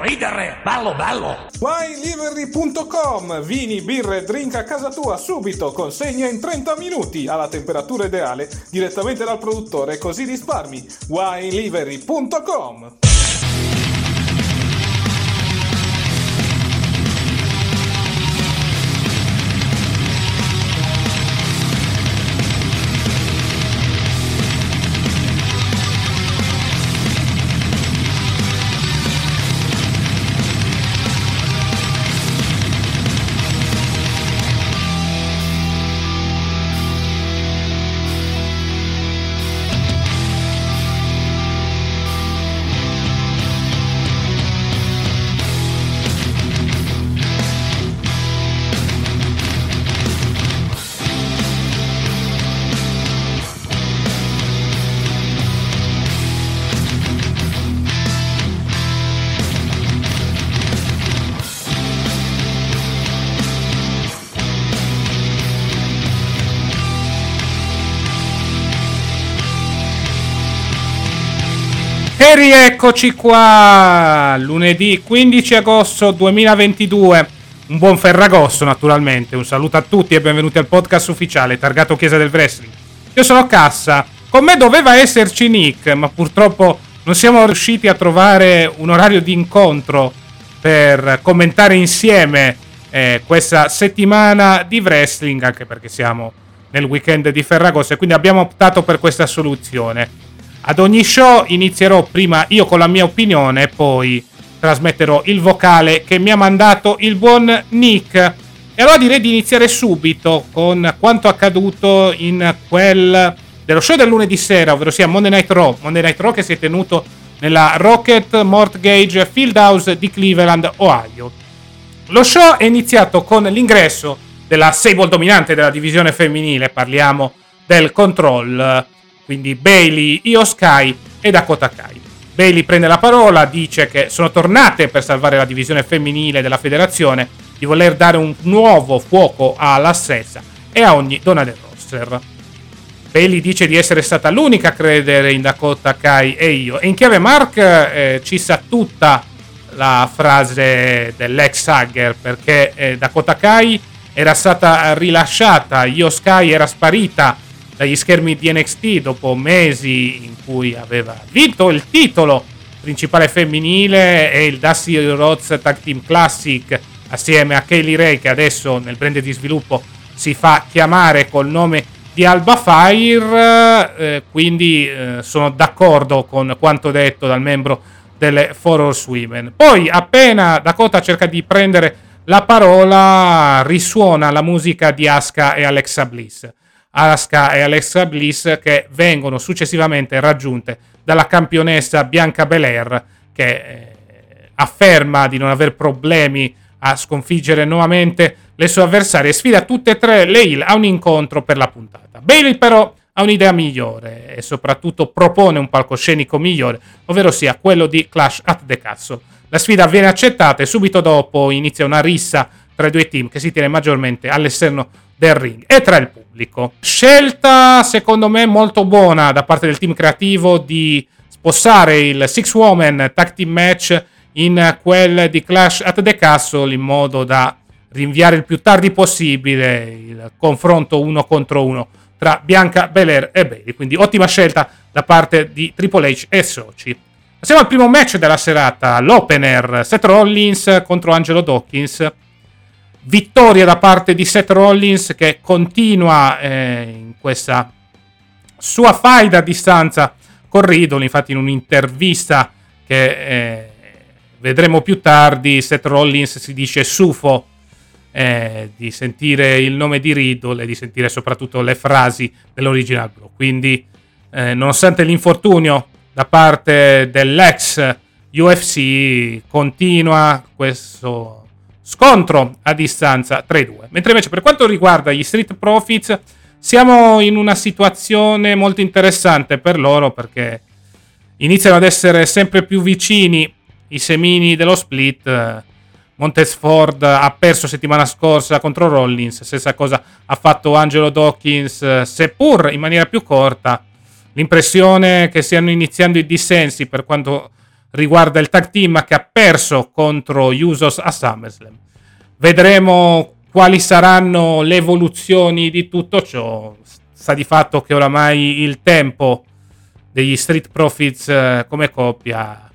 Ridere! Bello, bello! WineLivery.com Vini, birre, drink a casa tua subito, consegna in 30 minuti alla temperatura ideale direttamente dal produttore, così risparmi. WineLivery.com rieccoci qua, lunedì 15 agosto 2022. Un buon Ferragosto naturalmente, un saluto a tutti e benvenuti al podcast ufficiale targato Chiesa del Wrestling. Io sono Cassa, con me doveva esserci Nick, ma purtroppo non siamo riusciti a trovare un orario di incontro per commentare insieme eh, questa settimana di wrestling, anche perché siamo nel weekend di Ferragosto e quindi abbiamo optato per questa soluzione. Ad ogni show inizierò prima io con la mia opinione e poi trasmetterò il vocale che mi ha mandato il buon Nick. E allora direi di iniziare subito con quanto accaduto in quel dello show del lunedì sera, ovvero sia Monday Night Raw. Monday Night Raw che si è tenuto nella Rocket Mortgage Fieldhouse di Cleveland, Ohio. Lo show è iniziato con l'ingresso della Sable dominante della divisione femminile, parliamo del Control, quindi Bailey, Io Sky e Dakota Kai. Bailey prende la parola, dice che sono tornate per salvare la divisione femminile della federazione, di voler dare un nuovo fuoco alla stessa e a ogni donna del roster. Bailey dice di essere stata l'unica a credere in Dakota Kai e io. E in chiave Mark eh, ci sa tutta la frase dell'ex Hugger perché eh, Dakota Kai era stata rilasciata, Io Sky era sparita dagli schermi di NXT dopo mesi in cui aveva vinto il titolo principale femminile e il Dusty Rhodes Tag Team Classic assieme a Kaylee Ray che adesso nel brand di sviluppo si fa chiamare col nome di Alba Fire eh, quindi eh, sono d'accordo con quanto detto dal membro delle Four Horsewomen. Poi appena Dakota cerca di prendere la parola risuona la musica di Asuka e Alexa Bliss Asuka e Alexa Bliss che vengono successivamente raggiunte dalla campionessa Bianca Belair che eh, afferma di non aver problemi a sconfiggere nuovamente le sue avversarie sfida tutte e tre le heel a un incontro per la puntata. Bailey però ha un'idea migliore e soprattutto propone un palcoscenico migliore, ovvero sia quello di Clash at the Castle. La sfida viene accettata e subito dopo inizia una rissa tra i due team che si tiene maggiormente all'esterno del ring e tra il pubblico. Scelta secondo me molto buona da parte del team creativo di spostare il Six Woman Tag Team Match in quel di Clash at the Castle in modo da rinviare il più tardi possibile il confronto uno contro uno tra Bianca Belair e Bailey. Quindi ottima scelta da parte di Triple H e soci. Passiamo al primo match della serata, l'opener Seth Rollins contro Angelo Dawkins. Vittoria da parte di Seth Rollins che continua eh, in questa sua faida a distanza con Riddle. Infatti, in un'intervista che eh, vedremo più tardi, Seth Rollins si dice sufo eh, di sentire il nome di Riddle e di sentire soprattutto le frasi dell'original Bro. Quindi eh, nonostante l'infortunio da parte dell'ex UFC, continua questo scontro a distanza tra i due. Mentre invece per quanto riguarda gli Street Profits, siamo in una situazione molto interessante per loro perché iniziano ad essere sempre più vicini i semini dello split. Montesford ha perso settimana scorsa contro Rollins, stessa cosa ha fatto Angelo Dawkins, seppur in maniera più corta. L'impressione che stiano iniziando i dissensi per quanto riguarda il tag team che ha perso contro Usos a SummerSlam. Vedremo quali saranno le evoluzioni di tutto ciò. Sta di fatto che oramai il tempo degli Street Profits eh, come coppia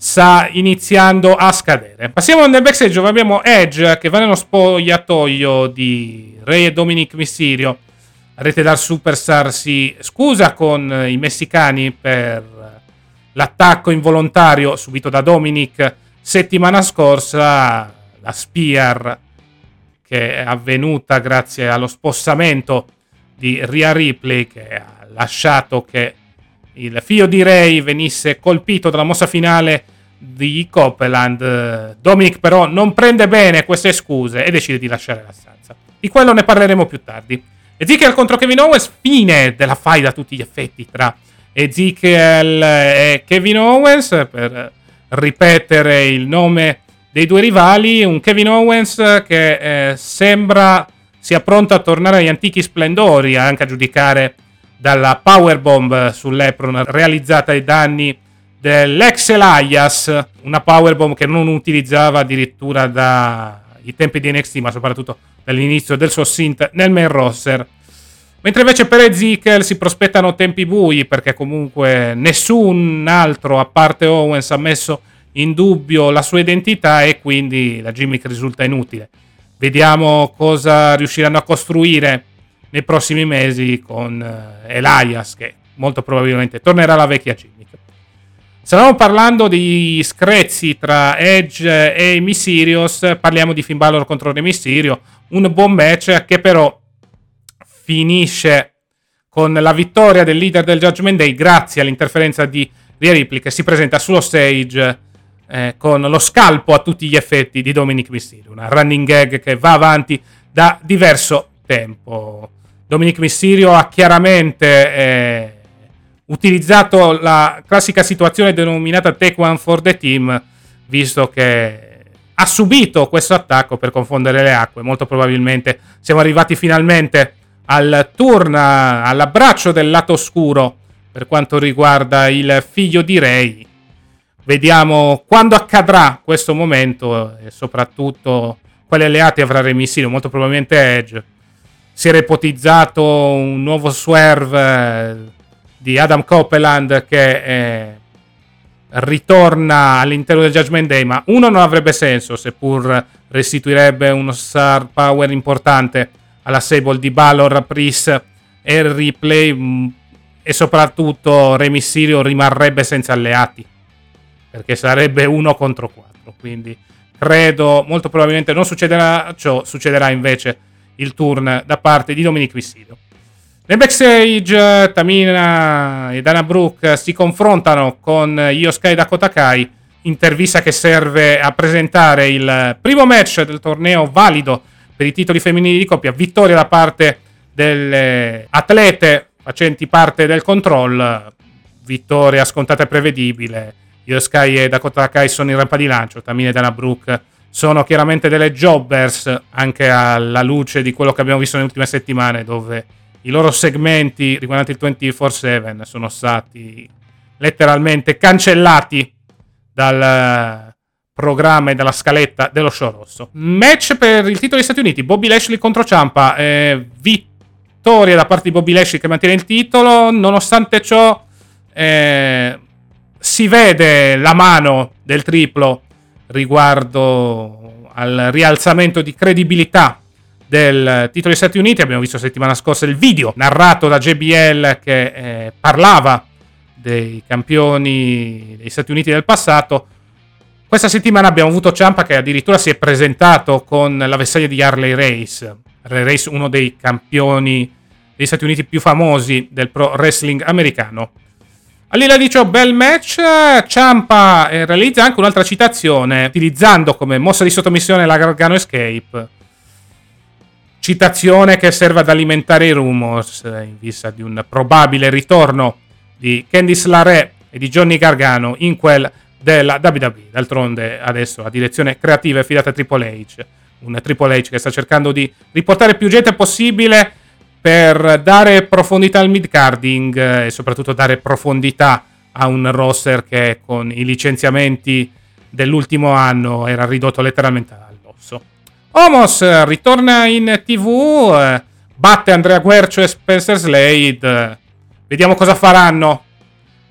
sta iniziando a scadere. Passiamo nel backstage dove abbiamo Edge che va nello spogliatoio di Rey e Dominic Mysterio. Rete dal Superstar si scusa con i messicani per l'attacco involontario subito da Dominic settimana scorsa. La Spear che è avvenuta grazie allo spostamento di Ria Ripley che ha lasciato che il figlio di Ray venisse colpito dalla mossa finale di Copeland. Dominic però non prende bene queste scuse e decide di lasciare la stanza. Di quello ne parleremo più tardi. Ezekiel contro Kevin Owens, fine della faida a tutti gli effetti tra Ezekiel e Kevin Owens per ripetere il nome dei due rivali, un Kevin Owens che eh, sembra sia pronto a tornare agli antichi splendori, anche a giudicare dalla powerbomb sull'Epron realizzata ai danni dell'ex Elias, una powerbomb che non utilizzava addirittura dai tempi di NXT, ma soprattutto dall'inizio del suo synth nel main roster. Mentre invece per Ezekiel si prospettano tempi bui perché comunque nessun altro a parte Owens ha messo in dubbio la sua identità e quindi la gimmick risulta inutile. Vediamo cosa riusciranno a costruire nei prossimi mesi con uh, Elias, che molto probabilmente tornerà alla vecchia gimmick. Stavamo parlando di screzzi tra Edge e Mysterios, parliamo di Finn Balor contro Re Mysterio, un buon match che però finisce con la vittoria del leader del Judgment Day grazie all'interferenza di Rhea Ripley che si presenta sullo stage eh, con lo scalpo a tutti gli effetti di Dominic Mysterio, una running gag che va avanti da diverso tempo. Dominic Mysterio ha chiaramente eh, utilizzato la classica situazione denominata Take One for the Team, visto che ha subito questo attacco per confondere le acque. Molto probabilmente siamo arrivati finalmente al turn, all'abbraccio del lato oscuro per quanto riguarda il figlio di Rey. Vediamo quando accadrà questo momento e soprattutto quali alleati avrà Rey molto probabilmente Edge. Si era ipotizzato un nuovo swerve eh, di Adam Copeland che eh, ritorna all'interno del Judgment Day, ma uno non avrebbe senso, seppur restituirebbe uno star power importante alla Sable di Balor, Priest e il replay e soprattutto Re Mysterio rimarrebbe senza alleati perché sarebbe uno contro quattro. Quindi credo molto probabilmente non succederà ciò succederà invece il turn da parte di Dominic Mysterio. Nel backstage Tamina e Dana Brooke si confrontano con Io Sky Dakota Kai intervista che serve a presentare il primo match del torneo valido per i titoli femminili di coppia, vittoria da parte delle atlete facenti parte del control, vittoria scontata e prevedibile. Io Sky e Dakota Kai sono in rampa di lancio, Tamine e Dana Brooke sono chiaramente delle jobbers, anche alla luce di quello che abbiamo visto nelle ultime settimane, dove i loro segmenti riguardanti il 24-7 sono stati letteralmente cancellati dal programma e dalla scaletta dello show rosso. Match per il titolo degli Stati Uniti, Bobby Lashley contro Ciampa, eh, vittoria da parte di Bobby Lashley che mantiene il titolo, nonostante ciò eh, si vede la mano del triplo riguardo al rialzamento di credibilità del titolo degli Stati Uniti. Abbiamo visto settimana scorsa il video narrato da JBL che eh, parlava dei campioni degli Stati Uniti del passato. Questa settimana abbiamo avuto Ciampa che addirittura si è presentato con la vessaglia di Harley Race. Harley Race, uno dei campioni degli Stati Uniti più famosi del pro wrestling americano. Al di là di ciò, bel match, Ciampa eh, realizza anche un'altra citazione, utilizzando come mossa di sottomissione la Gargano Escape. Citazione che serve ad alimentare i rumors eh, in vista di un probabile ritorno di Candice LaRe e di Johnny Gargano in quel della WWE. D'altronde adesso la direzione creativa è affidata a Triple H, un Triple H che sta cercando di riportare più gente possibile per dare profondità al mid-carding eh, e soprattutto dare profondità a un roster che con i licenziamenti dell'ultimo anno era ridotto letteralmente all'osso. Homos ritorna in tv, eh, batte Andrea Guercio e Spencer Slade. Vediamo cosa faranno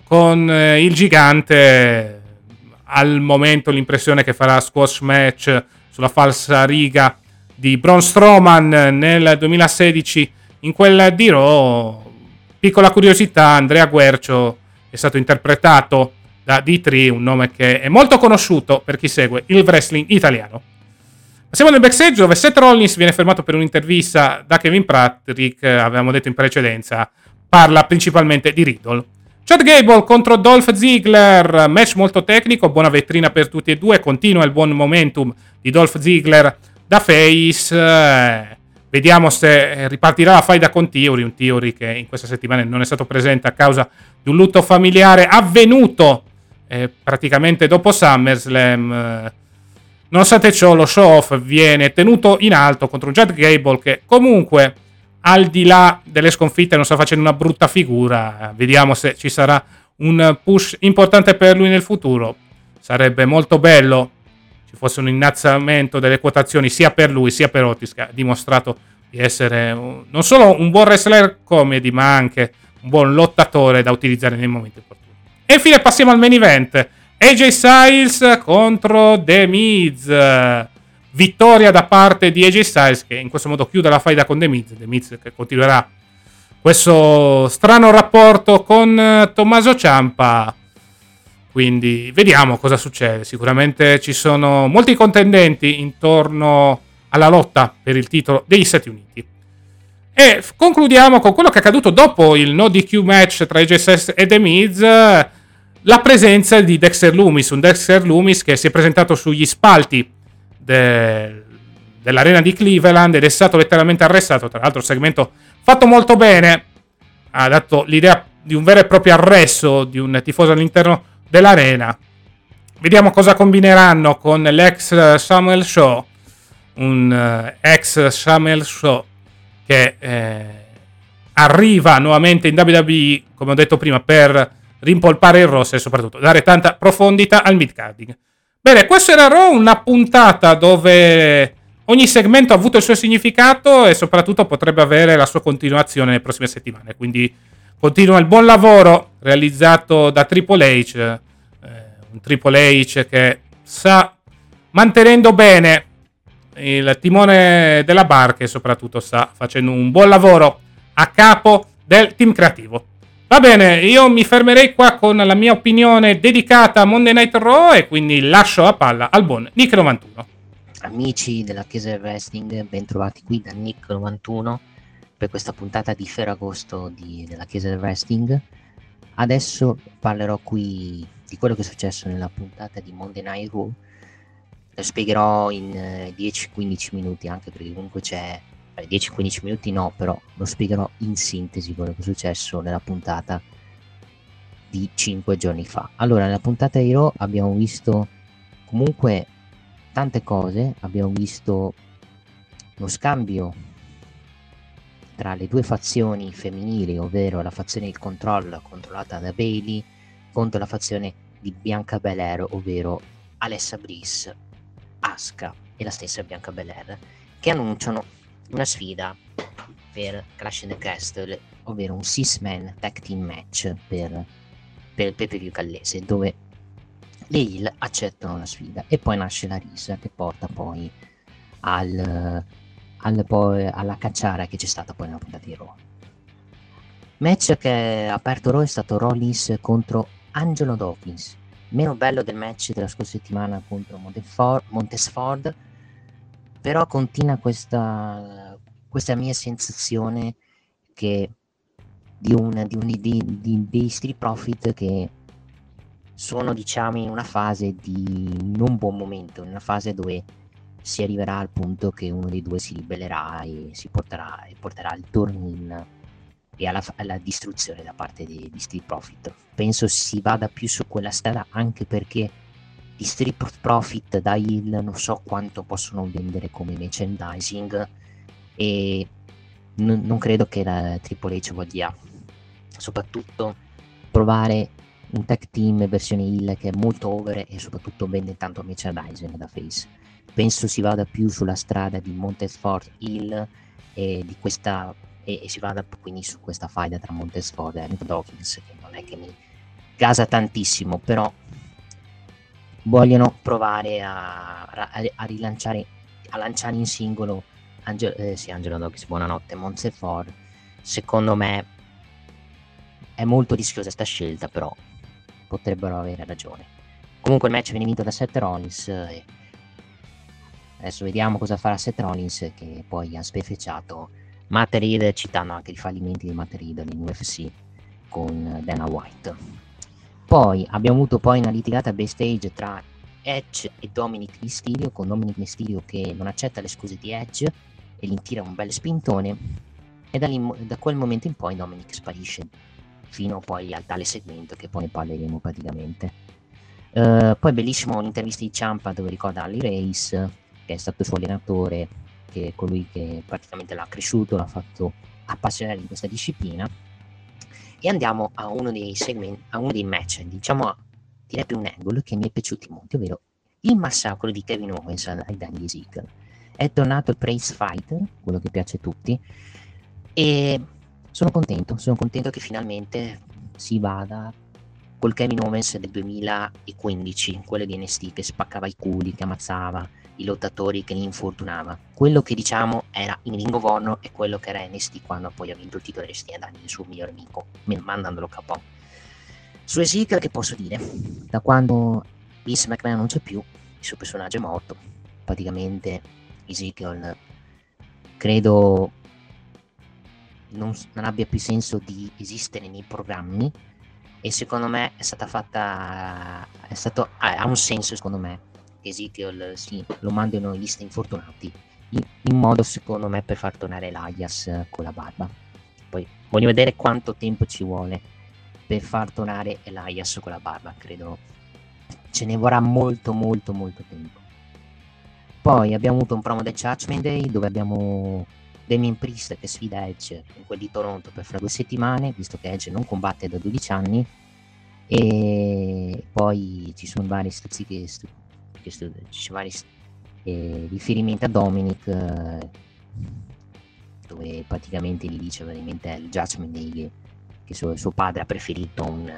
con eh, il gigante. Al momento l'impressione che farà squash match sulla falsa riga di Braun Strowman nel 2016 in quel di Raw, piccola curiosità, Andrea Guercio è stato interpretato da D3, un nome che è molto conosciuto per chi segue il wrestling italiano. Passiamo nel backstage dove Seth Rollins viene fermato per un'intervista da Kevin Patrick, avevamo detto in precedenza, parla principalmente di Riddle. Chad Gable contro Dolph Ziggler, match molto tecnico, buona vetrina per tutti e due, continua il buon momentum di Dolph Ziggler da face. Vediamo se ripartirà la faida con Theory, un Theory che in questa settimana non è stato presente a causa di un lutto familiare avvenuto eh, praticamente dopo SummerSlam. Nonostante ciò, lo show off viene tenuto in alto contro Jet Gable che comunque, al di là delle sconfitte, non sta facendo una brutta figura. Vediamo se ci sarà un push importante per lui nel futuro. Sarebbe molto bello ci fosse un innalzamento delle quotazioni sia per lui sia per Otis, che ha dimostrato di essere non solo un buon wrestler comedy, ma anche un buon lottatore da utilizzare nei momenti opportuni. E infine passiamo al main event. AJ Styles contro The Miz. Vittoria da parte di AJ Styles che in questo modo chiude la faida con The Miz. The Miz che continuerà questo strano rapporto con Tommaso Ciampa quindi vediamo cosa succede. Sicuramente ci sono molti contendenti intorno alla lotta per il titolo degli Stati Uniti. E concludiamo con quello che è accaduto dopo il no DQ match tra AJ e The Miz. La presenza di Dexter Loomis, un Dexter Loomis che si è presentato sugli spalti de- dell'arena di Cleveland ed è stato letteralmente arrestato. Tra l'altro, segmento fatto molto bene. Ha dato l'idea di un vero e proprio arresto di un tifoso all'interno dell'arena. Vediamo cosa combineranno con l'ex Samuel Shaw, un uh, ex Samuel Shaw che eh, arriva nuovamente in WWE, come ho detto prima, per rimpolpare il roster e soprattutto dare tanta profondità al mid-carding. Bene, questo era Raw, una puntata dove ogni segmento ha avuto il suo significato e soprattutto potrebbe avere la sua continuazione nelle prossime settimane, quindi Continua il buon lavoro realizzato da Triple H, eh, un Triple H che sta mantenendo bene il timone della barca e soprattutto sta facendo un buon lavoro a capo del team creativo. Va bene, io mi fermerei qua con la mia opinione dedicata a Monday Night Raw e quindi lascio la palla al buon Nick91. Amici della Chiesa del Wrestling, ben trovati qui da Nick91 per questa puntata di Ferragosto di, della Chiesa del Wrestling. Adesso parlerò qui di quello che è successo nella puntata di Monday Night Raw. Lo spiegherò in eh, 10-15 minuti, anche perché comunque c'è 10-15 minuti no, però lo spiegherò in sintesi quello che è successo nella puntata di 5 giorni fa. Allora, nella puntata di Raw abbiamo visto comunque tante cose, abbiamo visto lo scambio tra le due fazioni femminili, ovvero la fazione del controllo controllata da Bailey contro la fazione di Bianca Belair, ovvero Alessa Bliss, Asuka e la stessa Bianca Belair, che annunciano una sfida per Clash in the Castle, ovvero un six-man tag team match per, per il pay-per-view gallese, dove le Hill accettano la sfida e poi nasce la risa che porta poi al al, poi, alla cacciara che c'è stata poi nella puntata di Raw. Match che ha aperto Raw è stato Rollins contro Angelo Dawkins. Meno bello del match della scorsa settimana contro Montesford, però continua questa, questa mia sensazione che di, un, di, un, di, di, di Street Profit che sono diciamo in una fase di non buon momento, in una fase dove si arriverà al punto che uno dei due si ribellerà e si porterà, e porterà il turn-in e alla, alla, distruzione da parte di, di Street Profit. Penso si vada più su quella strada anche perché di Street Profit da Hill non so quanto possono vendere come merchandising e n- non credo che la Triple H voglia soprattutto provare un tag team versione Hill che è molto over e soprattutto vende tanto merchandising da face. Penso si vada più sulla strada di Montesfort Hill e di questa e, e, si vada quindi su questa faida tra Montesfort e Henry Dawkins che non è che mi gasa tantissimo però vogliono provare a, a, a rilanciare a lanciare in singolo Angelo, eh, sì, Angelo Dawkins buonanotte Montesfort secondo me è molto rischiosa questa scelta però potrebbero avere ragione. Comunque il match viene vinto da Seth Rollins e adesso vediamo cosa farà Seth Rollins che poi ha spefeciato Matt Reed citando anche i fallimenti di Matt Reed in UFC con Dana White. Poi abbiamo avuto poi una litigata backstage tra Edge e Dominic Mysterio con Dominic Mysterio che non accetta le scuse di Edge e gli tira un bel spintone e da, lì, da quel momento in poi Dominic sparisce fino poi al tale segmento che poi ne parleremo praticamente. Uh, poi bellissimo un'intervista di Ciampa dove ricorda Ali Race, che è stato il suo allenatore, che è colui che praticamente l'ha cresciuto, l'ha fatto appassionare di questa disciplina. E andiamo a uno dei segmenti, a uno dei match, diciamo direi più un angle che mi è piaciuto molto, ovvero il massacro di Kevin Owens ai di Ezekiel. È tornato il Praise Fighter, quello che piace a tutti, e sono contento, sono contento che finalmente si vada col Kevin Owens del 2015, quello di NST che spaccava i culi, che ammazzava i lottatori, che li infortunava. Quello che diciamo era in of Honor e quello che era NST quando poi ha vinto il titolo di NST a danni del suo migliore amico, mandandolo capo. Su Ezekiel che posso dire? Da quando Vince McMahon non c'è più, il suo personaggio è morto. Praticamente Ezekiel credo non, non abbia più senso di esistere nei programmi e secondo me è stata fatta è stato, ha un senso secondo me. Ezekiel sì, lo mandano in lista infortunati in, in, modo secondo me per far tornare Elias con la barba. Poi voglio vedere quanto tempo ci vuole per far tornare Elias con la barba credo. Ce ne vorrà molto molto molto tempo poi abbiamo avuto un promo del Judgment Day dove abbiamo Damien Priest che sfida Edge in quel di Toronto per fra due settimane, visto che Edge non combatte da 12 anni. E poi ci sono vari stuzzichi, stu, stu, ci sono vari eh, riferimenti a Dominic, eh, dove praticamente gli dice veramente il Judgment Day che, che suo, suo, padre ha preferito un,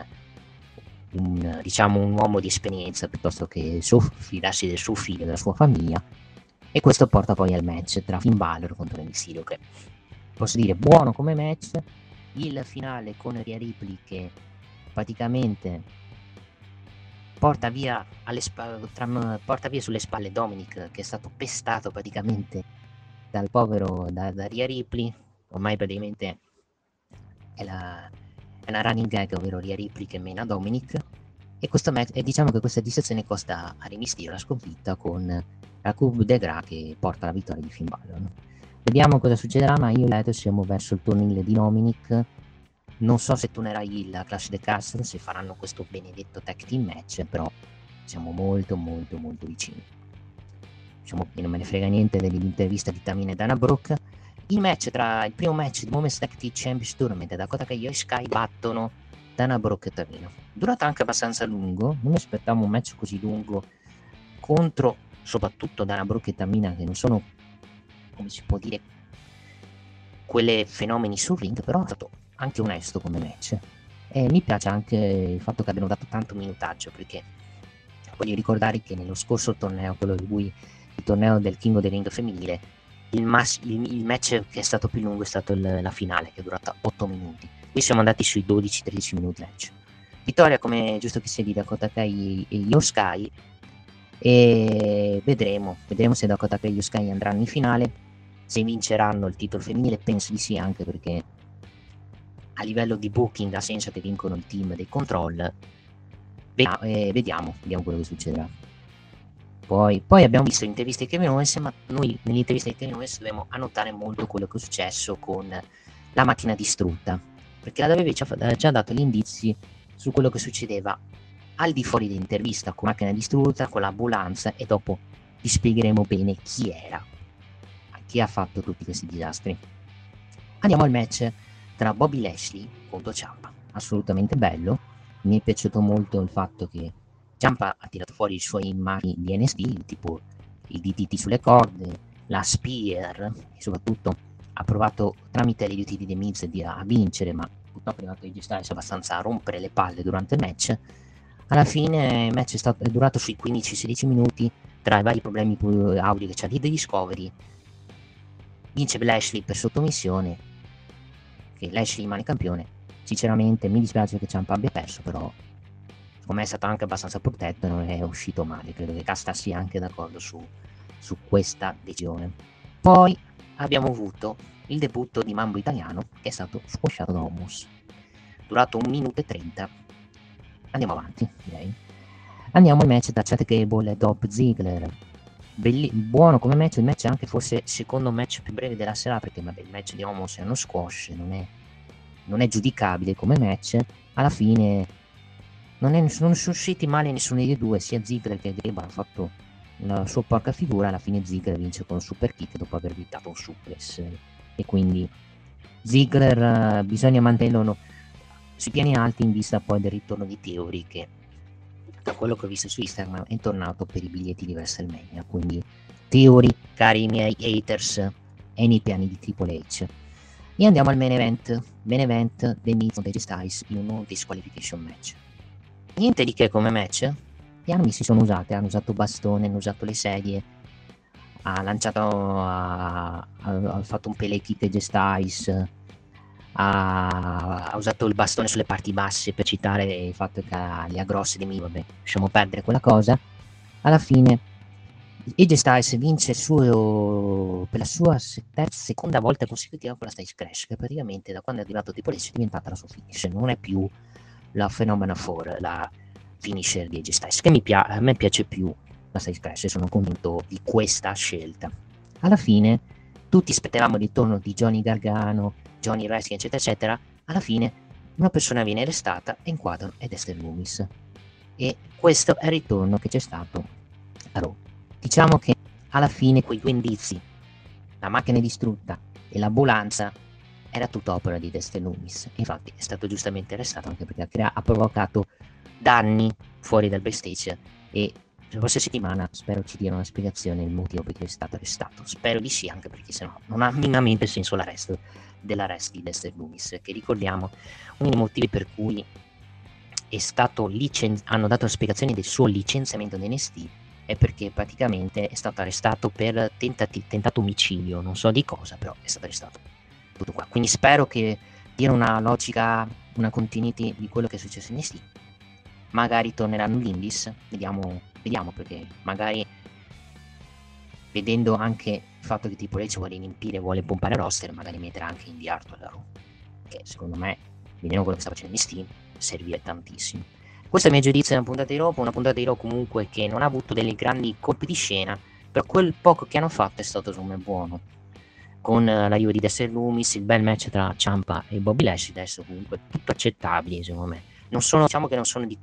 un, diciamo un uomo di esperienza piuttosto che suo, fidarsi del suo figlio, della sua famiglia e questo porta poi al match tra Finn Balor contro Mysterio che posso dire buono come match. Il finale con Rhea Ripley che praticamente porta via, spalle, tra, porta via sulle spalle Dominic che è stato pestato praticamente dal povero da, da Rhea Ripley. Ormai praticamente è, la, è una running gag ovvero Rhea Ripley che mena Dominic e, match, e diciamo che questa distrazione costa a Rey Mysterio la sconfitta con la Coupe de Gras che porta alla vittoria di Finn Balor. Vediamo cosa succederà, ma io e Leto siamo verso il tornile di Dominic. Non so se tornerà il Clash the Castle, se faranno questo benedetto tag team match, però siamo molto molto molto vicini. Diciamo che non me ne frega niente dell'intervista di Tamina e Dana Brooke. Il match tra il primo match di Women's Tag Team Champions Tournament Dakota Kai e Sky battono Dana Brooke e Tamina. Durata anche abbastanza lungo, non mi aspettavo un match così lungo contro soprattutto Dana Brooke e Tamina che non sono, come si può dire, quelle fenomeni sul ring, però è stato anche onesto come match. E mi piace anche il fatto che abbiano dato tanto minutaggio, perché voglio ricordare che nello scorso torneo, quello di cui il torneo del King of the Ring femminile, il, mas- il, match che è stato più lungo è stato il, la finale, che è durata 8 minuti. Qui siamo andati sui 12-13 minuti match. Vittoria, come giusto che sia di Dakota Kai e Yoskai, e vedremo, vedremo se Dakota Kai e Sky andranno in finale, se vinceranno il titolo femminile, penso di sì anche perché a livello di booking ha senso che vincono il team dei control. Vediamo, eh, vediamo, vediamo quello che succederà. Poi, poi, abbiamo visto interviste di Kevin Owens, ma noi nell'intervista di Kevin Owens dobbiamo annotare molto quello che è successo con la macchina distrutta, perché la WWE ci ha già dato gli indizi su quello che succedeva. Al di fuori dell'intervista con macchina distrutta, con l'ambulanza e dopo vi spiegheremo bene chi era, chi ha fatto tutti questi disastri. Andiamo al match tra Bobby Lashley contro Ciampa, assolutamente bello, mi è piaciuto molto il fatto che Ciampa ha tirato fuori i suoi mani di NSD, tipo il DDT sulle corde, la Spear e soprattutto ha provato tramite l'aiuti di The Miz a vincere, ma purtroppo è arrivato AJ Styles abbastanza a rompere le palle durante il match. Alla fine il match è, stato, è durato sui 15-16 minuti tra i vari problemi audio che c'ha di Discovery. Vince Lashley per sottomissione, che Lashley rimane campione. Sinceramente mi dispiace che Ciampa abbia perso, però secondo è stato anche abbastanza protetto e non è uscito male. Credo che Casta sia anche d'accordo su, su questa decisione. Poi abbiamo avuto il debutto di Mambo Italiano che è stato squasciato da Homus. Durato un minuto e 30. Andiamo avanti, direi. Andiamo al match tra Chad Gable e Dob Ziggler. Belli- buono come match, il match è anche forse il secondo match più breve della sera perché vabbè, il match di Homos è uno squash, non è, non è giudicabile come match. Alla fine non, è, non sono usciti male nessuno dei due, sia Ziggler che Gable hanno fatto la sua porca figura. Alla fine Ziggler vince con un super kick dopo aver evitato un suplex. E quindi Ziggler uh, bisogna mantenerlo sui piani alti in vista poi del ritorno di Theory che da quello che ho visto su Instagram è tornato per i biglietti di WrestleMania. Quindi Theory cari miei haters è nei piani di Triple H. E andiamo al main event. Main event dei Miz contro Styles in un disqualification match niente di che come match. Le armi si sono usate hanno usato bastone hanno usato le sedie. Ha lanciato, ha, ha fatto un pele kick AJ Styles, ha, ha, usato il bastone sulle parti basse per citare il fatto che le ha grosse di me, vabbè, lasciamo perdere quella cosa. Alla fine AJ Styles vince suo, per la sua terza, seconda volta consecutiva con la Styles Crash, che praticamente da quando è arrivato tipo è diventata la sua finish, non è più la Phenomena 4, la finisher di AJ Styles, che pia- a me piace più la Size Crash e sono convinto di questa scelta. Alla fine tutti aspettavamo il ritorno di Johnny Gargano, Johnny Wrestling, eccetera, eccetera. Alla fine una persona viene arrestata e in quadro è Dexter Loomis. E questo è il ritorno che c'è stato a Raw. Diciamo che alla fine quei due indizi, la macchina distrutta e l'ambulanza, era tutta opera di Dexter Loomis. Infatti è stato giustamente arrestato anche perché ha provocato danni fuori dal backstage e la prossima settimana spero ci diano una spiegazione del motivo per cui è stato arrestato. Spero di sì, anche perché sennò non ha minimamente senso l'arresto dell'arresto di Dexter Loomis, che ricordiamo uno dei motivi per cui licen- hanno dato la spiegazione del suo licenziamento da NST è perché praticamente è stato arrestato per tentati- tentato omicidio, non so di cosa, però è stato arrestato. Tutto qua. Quindi spero che dia una logica, una continuity di quello che è successo in NST. Magari torneranno gli indies, vediamo Vediamo perché magari vedendo anche il fatto che Triple H vuole riempire, vuole pompare roster, magari metterà anche Indy Hartwell da Raw. Che secondo me, vedendo quello che sta facendo in Steam, servire tantissimo. Questo è il mio giudizio di una puntata di Raw, una puntata di Raw comunque che non ha avuto delle grandi colpi di scena, però quel poco che hanno fatto è stato secondo buono. Con l'arrivo di Dexter Loomis, il bel match tra Ciampa e Bobby Lashley, adesso comunque tutto accettabile secondo me. Non sono, diciamo che non sono, di,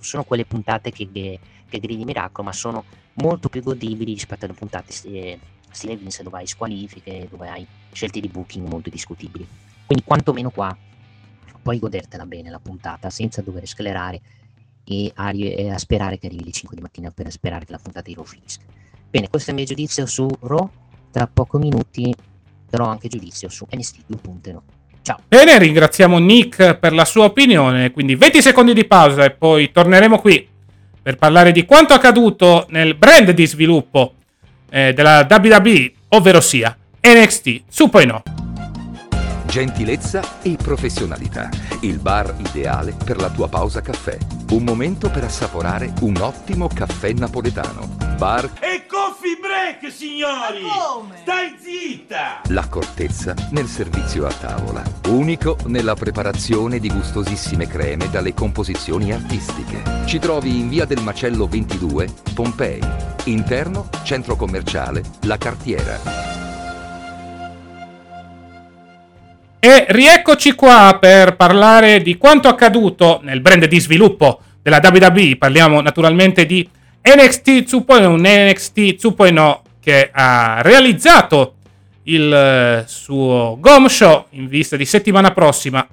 sono quelle puntate che, che che gridi miracolo, ma sono molto più godibili rispetto alle puntate stile, stile Vince dove hai squalifiche, dove hai scelte di booking molto discutibili. Quindi quantomeno qua puoi godertela bene la puntata senza dover sclerare e a, e a sperare che arrivi le 5 di mattina per sperare che la puntata di Raw finisca. Bene, questo è il mio giudizio su Raw. Tra pochi minuti darò anche giudizio su NST 2.0. Ciao. Bene, ringraziamo Nick per la sua opinione. Quindi 20 secondi di pausa e poi torneremo qui per parlare di quanto accaduto nel brand di sviluppo eh, della WWE, ovvero sia NXT 2.0. Gentilezza e professionalità. Il bar ideale per la tua pausa caffè. Un momento per assaporare un ottimo caffè napoletano. Bar e break, signore! signori! Stai zitta! L'accortezza nel servizio a tavola. Unico nella preparazione di gustosissime creme dalle composizioni artistiche. Ci trovi in via del Macello 22, Pompei. Interno, centro commerciale, La Cartiera. E rieccoci qua per parlare di quanto accaduto nel brand di sviluppo della WWE. Parliamo naturalmente di NXT 2.0, un NXT 2.0 che ha realizzato il eh, suo Gom Show in vista di settimana prossima,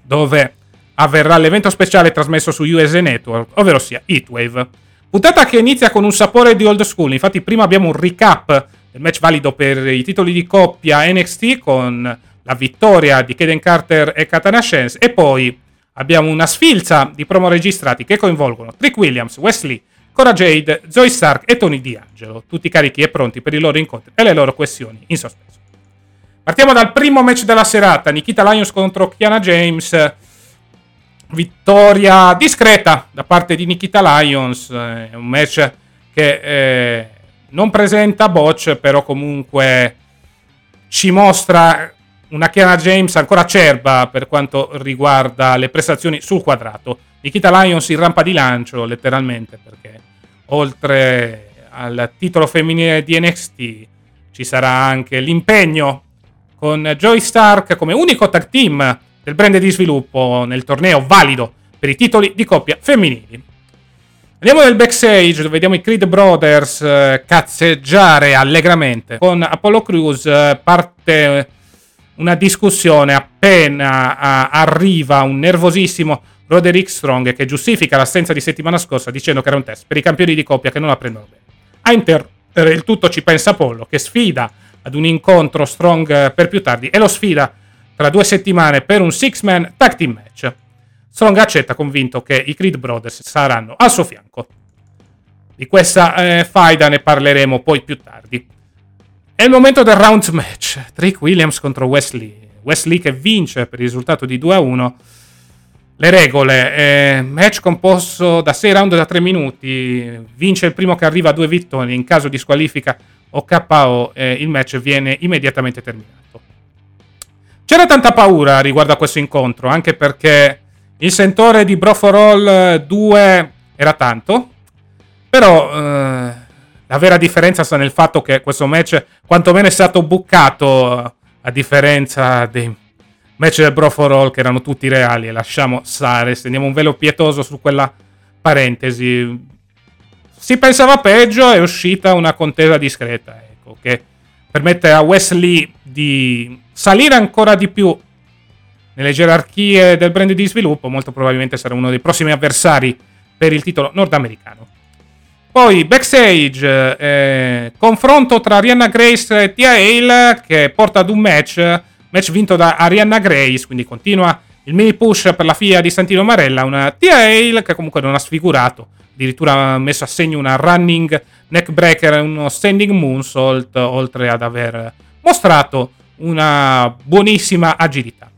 dove avverrà l'evento speciale trasmesso su USA Network, ovvero sia Heatwave. Puntata che inizia con un sapore di old school, infatti prima abbiamo un recap del match valido per i titoli di coppia NXT con la vittoria di Kaden Carter e Katana Chance e poi abbiamo una sfilza di promo registrati che coinvolgono Trick Williams, Wesley, Cora Jade, Zoe Stark e Tony D'Angelo, tutti carichi e pronti per i loro incontri e le loro questioni in sospeso. Partiamo dal primo match della serata, Nikita Lyons contro Kiana James. Vittoria discreta da parte di Nikita Lyons, è un match che eh, non presenta botch, però comunque ci mostra una Kiana James ancora acerba per quanto riguarda le prestazioni sul quadrato. Nikita Lyons in rampa di lancio, letteralmente, perché oltre al titolo femminile di NXT ci sarà anche l'impegno con Joy Stark come unico tag team del brand di sviluppo nel torneo valido per i titoli di coppia femminili. Andiamo nel backstage dove vediamo i Creed Brothers eh, cazzeggiare allegramente con Apollo Crews. Eh, parte una discussione appena a, arriva un nervosissimo Roderick Strong che giustifica l'assenza di settimana scorsa dicendo che era un test per i campioni di coppia che non la prendono bene. A interrompere il tutto ci pensa Apollo che sfida ad un incontro Strong per più tardi e lo sfida tra due settimane per un six-man tag team match. Strong accetta convinto che i Creed Brothers saranno al suo fianco. Di questa eh, faida ne parleremo poi più tardi. È il momento del round match. Trick Williams contro Wesley. Wesley che vince per il risultato di 2 a 1. Le regole, eh, match composto da 6 round da 3 minuti, vince il primo che arriva a due vittorie, in caso di squalifica o KO eh, il match viene immediatamente terminato. C'era tanta paura riguardo a questo incontro, anche perché il sentore di Bro for All 2 era tanto, però eh, la vera differenza sta nel fatto che questo match quantomeno è stato buccato a differenza dei match del Bro for All che erano tutti reali e lasciamo stare, stendiamo un velo pietoso su quella parentesi. Si pensava peggio, è uscita una contesa discreta, ecco, che permette a Wesley di salire ancora di più nelle gerarchie del brand di sviluppo, molto probabilmente sarà uno dei prossimi avversari per il titolo nordamericano. Poi backstage, eh, confronto tra Arianna Grace e Tia Hale che porta ad un match, match vinto da Arianna Grace, quindi continua il mini push per la figlia di Santino Marella, una Tia Hale che comunque non ha sfigurato, addirittura ha messo a segno una running neckbreaker e uno standing moonsault, oltre ad aver mostrato una buonissima agilità.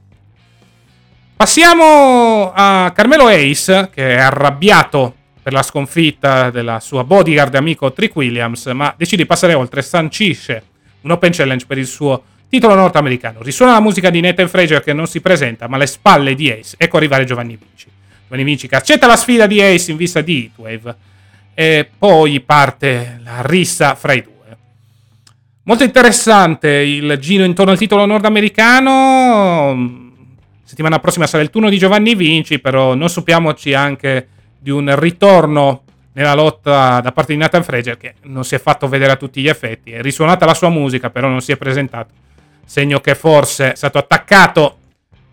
Passiamo a Carmelo Ace, che è arrabbiato per la sconfitta della sua bodyguard amico Trick Williams, ma decide di passare oltre e sancisce un open challenge per il suo titolo nordamericano. Risuona la musica di Nathan Fraser che non si presenta, ma alle spalle di Ace. Ecco arrivare Giovanni Vinci. Giovanni Vinci che accetta la sfida di Ace in vista di Heatwave. E poi parte la rissa fra i due. Molto interessante il giro intorno al titolo nordamericano. Settimana prossima sarà il turno di Giovanni Vinci, però non sappiamoci anche di un ritorno nella lotta da parte di Nathan Fraser che non si è fatto vedere a tutti gli effetti. È risuonata la sua musica, però non si è presentato. Segno che forse è stato attaccato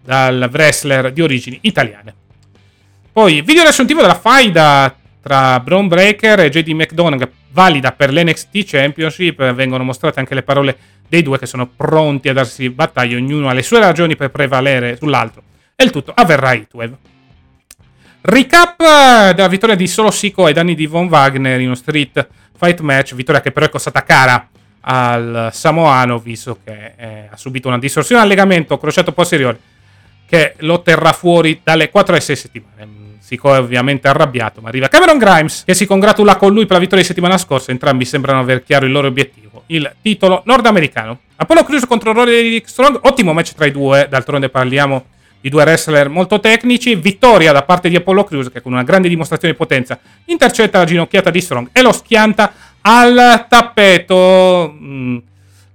dal wrestler di origini italiane. Poi, video riassuntivo della faida tra Braun Breaker e JD McDonagh, valida per l'NXT Championship. Vengono mostrate anche le parole dei due che sono pronti a darsi battaglia. Ognuno ha le sue ragioni per prevalere sull'altro. E il tutto avverrà a Heatwave. Recap eh, della vittoria di Solo Sico ai danni di Von Wagner in uno street fight match, vittoria che però è costata cara al Samoano, visto che eh, ha subito una distorsione al legamento crociato posteriore che lo terrà fuori dalle 4 ai 6 settimane. Sikoa è ovviamente arrabbiato, ma arriva Cameron Grimes che si congratula con lui per la vittoria di settimana scorsa. Entrambi sembrano aver chiaro il loro obiettivo, il titolo nordamericano. Apollo Crews contro Roderick Strong, ottimo match tra i due, d'altronde parliamo di due wrestler molto tecnici. Vittoria da parte di Apollo Crews che con una grande dimostrazione di potenza intercetta la ginocchiata di Strong e lo schianta al tappeto. Mm.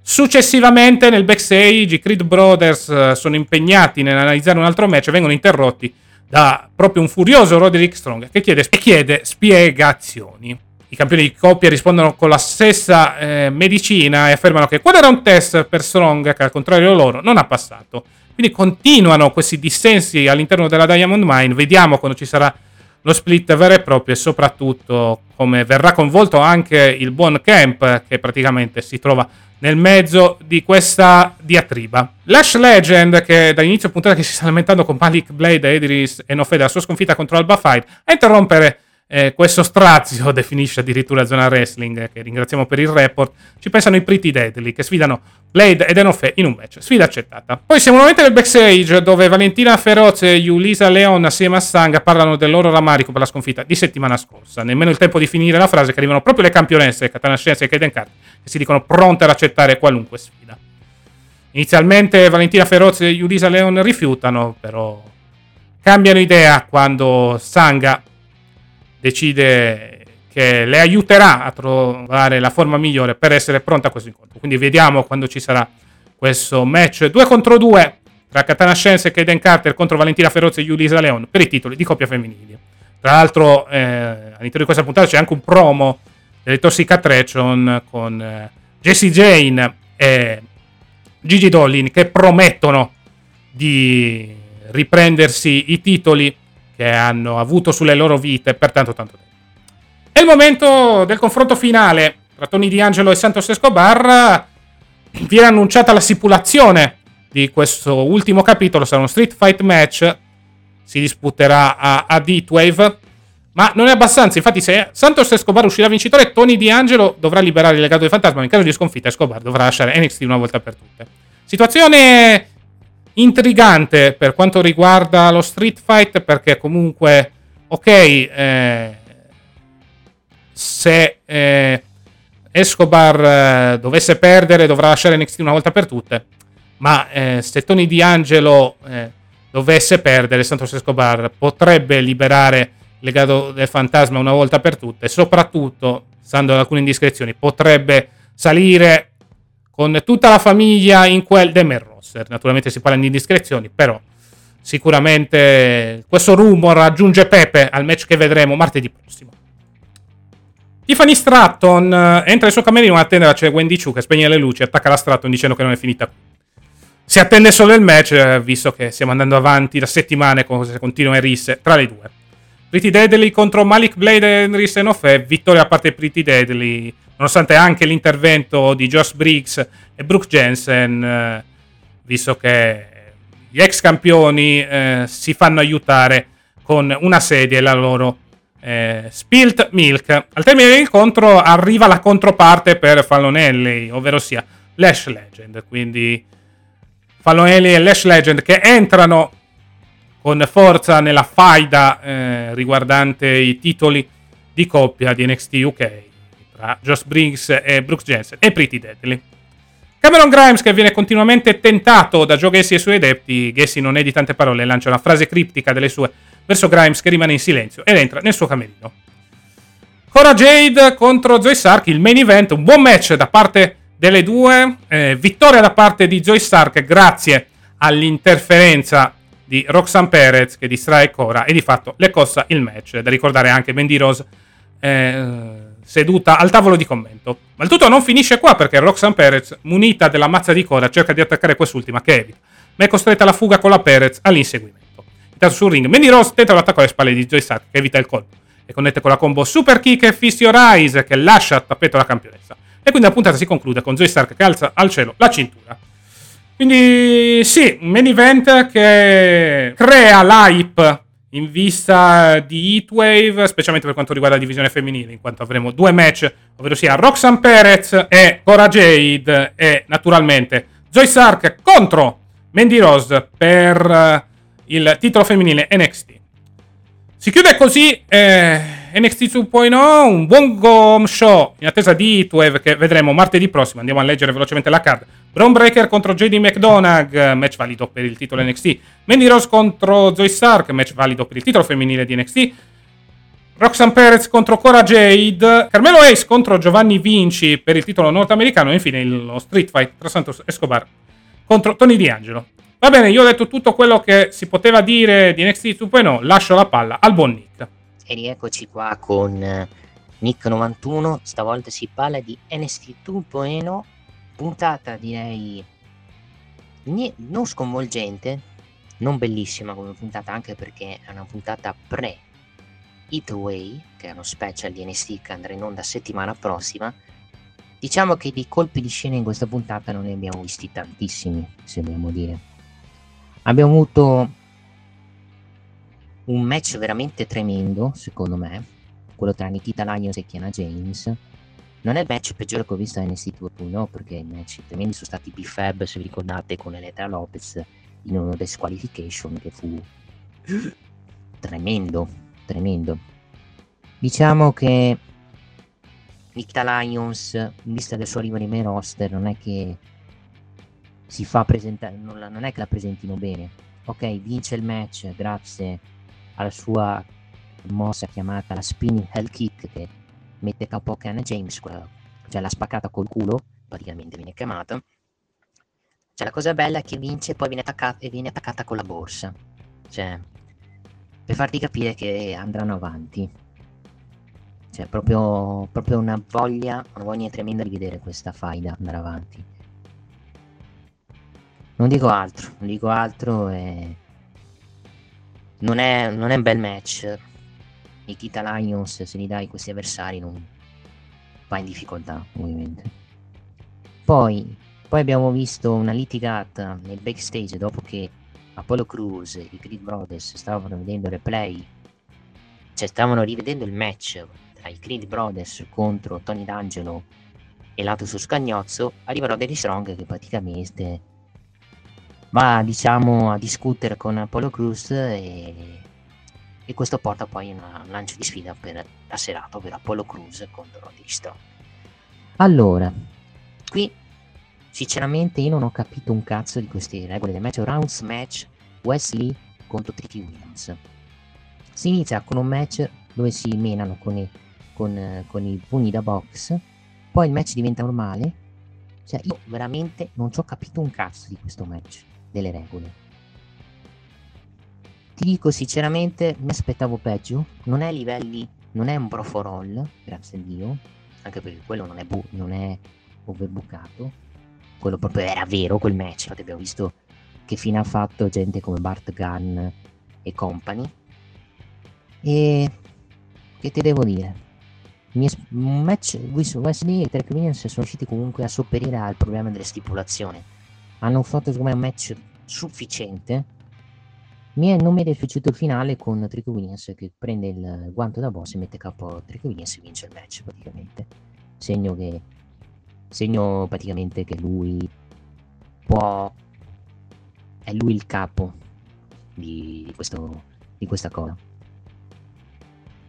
Successivamente nel backstage i Creed Brothers eh, sono impegnati nell'analizzare un altro match e vengono interrotti da proprio un furioso Roderick Strong che chiede, chiede spiegazioni. I campioni di coppia rispondono con la stessa eh, medicina e affermano che quello era un test per Strong che al contrario loro non ha passato. Quindi continuano questi dissensi all'interno della Diamond Mine. Vediamo quando ci sarà lo split vero e proprio e soprattutto come verrà coinvolto anche il buon Camp che praticamente si trova nel mezzo di questa diatriba. Lash Legend, che dall'inizio puntata che si sta lamentando con Malik Blade, Idris e Nofede la sua sconfitta contro Alba Fight, a interrompere eh, questo strazio, definisce addirittura Zona Wrestling, che ringraziamo per il report, ci pensano i Pretty Deadly, che sfidano Blade ed Enofe in un match. Sfida accettata. Poi siamo nuovamente nel backstage, dove Valentina Feroce e Yulisa Leon assieme a Sang parlano del loro rammarico per la sconfitta di settimana scorsa. Nemmeno il tempo di finire la frase che arrivano proprio le campionesse, Katana Scienza e Kaden Carter, che si dicono pronte ad accettare qualunque sfida. Inizialmente Valentina Feroce e Yulisa Leon rifiutano, però cambiano idea quando Sanga decide che le aiuterà a trovare la forma migliore per essere pronta a questo incontro. Quindi vediamo quando ci sarà questo match 2 contro 2 tra Katana Scienze e Kaden Carter contro Valentina Ferozzi e Yulisa Leon per i titoli di coppia femminili. Tra l'altro eh, all'interno di questa puntata c'è anche un promo delle Toxic Attraction con eh, Jessie Jane e Gigi Dollin che promettono di riprendersi i titoli che hanno avuto sulle loro vite per tanto tanto tempo. È il momento del confronto finale tra Tony D'Angelo e Santos Escobar. Viene annunciata la stipulazione di questo ultimo capitolo, sarà uno street fight match, si disputerà a, a Wave. Ma non è abbastanza, infatti se Santos Escobar uscirà vincitore, Tony D'Angelo dovrà liberare il legato del fantasma, in caso di sconfitta Escobar dovrà lasciare NXT una volta per tutte. Situazione intrigante per quanto riguarda lo Street Fight perché comunque, ok, eh, se eh, Escobar eh, dovesse perdere dovrà lasciare NXT una volta per tutte, ma eh, se Tony D'Angelo eh, dovesse perdere, Santos Escobar potrebbe liberare il legato del fantasma una volta per tutte. E soprattutto, stando ad alcune indiscrezioni, potrebbe salire con tutta la famiglia in quel Demer roster. Naturalmente si parla di indiscrezioni, però sicuramente questo rumor aggiunge Pepe al match che vedremo martedì prossimo. Tiffany Stratton eh, entra nel suo camerino a attendere c'è Wendy Chu che spegne le luci attacca la Stratton dicendo che non è finita Si attende solo il match, eh, visto che stiamo andando avanti da settimane con queste continue risse tra le due. Pretty Deadly contro Malik Blade e Risse Nofe, vittoria a parte Pretty Deadly, nonostante anche l'intervento di Josh Briggs e Brooke Jensen. Eh, visto che gli ex campioni eh, si fanno aiutare con una sedia e la loro eh, Spilt Milk. Al termine dell'incontro arriva la controparte per Fallonelli, ovvero sia Lash Legend. Quindi Fallonelli e Lash Legend che entrano con forza nella faida eh, riguardante i titoli di coppia di NXT UK tra Josh Briggs e Brooks Jensen e Pretty Deadly. Cameron Grimes che viene continuamente tentato da Joe Gassi e i suoi adepti, Gassi non è di tante parole, lancia una frase criptica delle sue verso Grimes che rimane in silenzio ed entra nel suo camerino. Cora Jade contro Zoe Stark, il main event, un buon match da parte delle due, eh, vittoria da parte di Zoe Stark grazie all'interferenza di Roxanne Perez che distrae Cora e di fatto le costa il match. Da ricordare anche Mandy Rose eh, seduta al tavolo di commento. Ma il tutto non finisce qua perché Roxanne Perez, munita della mazza di coda, cerca di attaccare quest'ultima che evita, ma è costretta alla fuga con la Perez all'inseguimento. Intanto sul ring, Mandy Rose tenta l'attacco alle spalle di Joy Stark che evita il colpo e connette con la combo Super Kick e Fist Your Eyes che lascia a tappeto la campionessa. E quindi la puntata si conclude con Joy Stark che alza al cielo la cintura. Quindi sì, un main event che crea l'hype in vista di Heatwave, specialmente per quanto riguarda la divisione femminile, in quanto avremo due match, ovvero sia Roxanne Perez e Cora Jade e naturalmente Joy Sark contro Mandy Rose per uh, il titolo femminile NXT. Si chiude così eh, NXT 2.0, un buon Gom Show in attesa di Heatwave che vedremo martedì prossimo. Andiamo a leggere velocemente la card. Braun Breaker contro JD McDonagh, match valido per il titolo NXT. Mandy Rose contro Zoe Stark, match valido per il titolo femminile di NXT. Roxanne Perez contro Cora Jade, Carmelo Ace contro Giovanni Vinci per il titolo nordamericano e infine lo Street Fight tra Santos Escobar contro Tony D'Angelo. Va bene, io ho detto tutto quello che si poteva dire di NXT 2.0, lascio la palla al buon Nick. E rieccoci qua con eh, Nick91, stavolta si parla di NXT 2.0, puntata direi non sconvolgente, non bellissima come puntata anche perché è una puntata pre Heatway, che è uno special di NXT che andrà in onda settimana prossima. Diciamo che di colpi di scena in questa puntata non ne abbiamo visti tantissimi, se vogliamo dire. Abbiamo avuto un match veramente tremendo, secondo me, quello tra Nikita Lyons e Kiana James. Non è il match peggiore che ho visto a NXT 2.0 perché i match tremendi sono stati B-Fab, se vi ricordate, con Elettra Lopez in una disqualification che fu tremendo, tremendo. Diciamo che Nikita Lyons, in vista del suo arrivo nei main roster, non è che si fa presentare, non, la, non è che la presentino bene. Ok, vince il match grazie alla sua mossa chiamata la spinning hell kick che mette capo Ken James, quella, cioè l'ha spaccata col culo, praticamente viene chiamata. Cioè la cosa bella è che vince e poi viene attaccata, e viene attaccata con la borsa. Cioè, per farti capire che andranno avanti. Cioè, proprio, proprio una voglia, una voglia tremenda di vedere questa faida andare avanti. Non dico altro, non dico altro e... Non è, non è un bel match. Nikita Lions, se gli dai questi avversari, non va in difficoltà, ovviamente. Poi, poi abbiamo visto una litigata nel backstage dopo che Apollo Cruz e i Creed Brothers stavano vedendo il replay, cioè stavano rivedendo il match tra i Creed Brothers contro Tony D'Angelo e Lato su Scagnozzo, arriva Roderick Strong che praticamente va diciamo a discutere con Apollo Cruz e, e questo porta poi a un lancio di sfida per la serata, ovvero Apollo Cruz contro Roderick Strong. Allora, qui sinceramente io non ho capito un cazzo di queste regole del match. Rounds match Wesley contro Tricky Williams. Si inizia con un match dove si menano con i, con, con i pugni da box, poi il match diventa normale. Cioè, io veramente non ci ho capito un cazzo di questo match delle regole. Ti dico sinceramente, mi aspettavo peggio. Non è livelli, non è un bro for all, grazie a Dio, anche perché quello non è, bu- non è overbookato. Quello proprio era vero quel match. Infatti abbiamo visto che fine ha fatto gente come Bart Gunn e company. E che ti devo dire? Un match Wesley e Derek Williams sono riusciti comunque a sopperire al problema delle stipulazioni hanno fatto secondo me un match sufficiente. Mi è, non mi è dispiaciuto il finale con Trick Williams che prende il guanto da boss e mette capo Trick Williams e vince il match praticamente. Segno che segno praticamente che lui può è lui il capo di, di, questo, di questa cosa.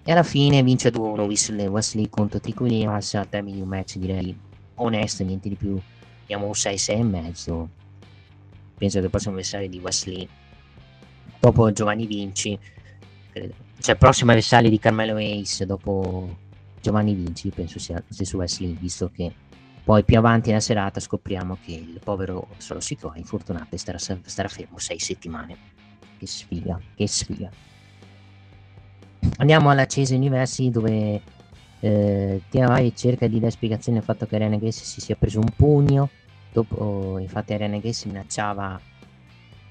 E alla fine vince 2-1 Wesley, Wesley contro Trick Williams a termine di un match direi onesto, niente di più. Abbiamo un 6-6 e mezzo penso che possa avversario di Wesley dopo Giovanni Vinci credo. cioè prossimo avversario di Carmelo Ace dopo Giovanni Vinci penso sia lo stesso Wesley visto che poi più avanti nella serata scopriamo che il povero solo Sito è infortunato e starà, starà fermo sei settimane. Che sfiga che sfiga. Andiamo alla Chase University dove eh, TNI cerca di dare spiegazioni al fatto che Renegade si sia preso un pugno Dopo, infatti, Ariana Grace minacciava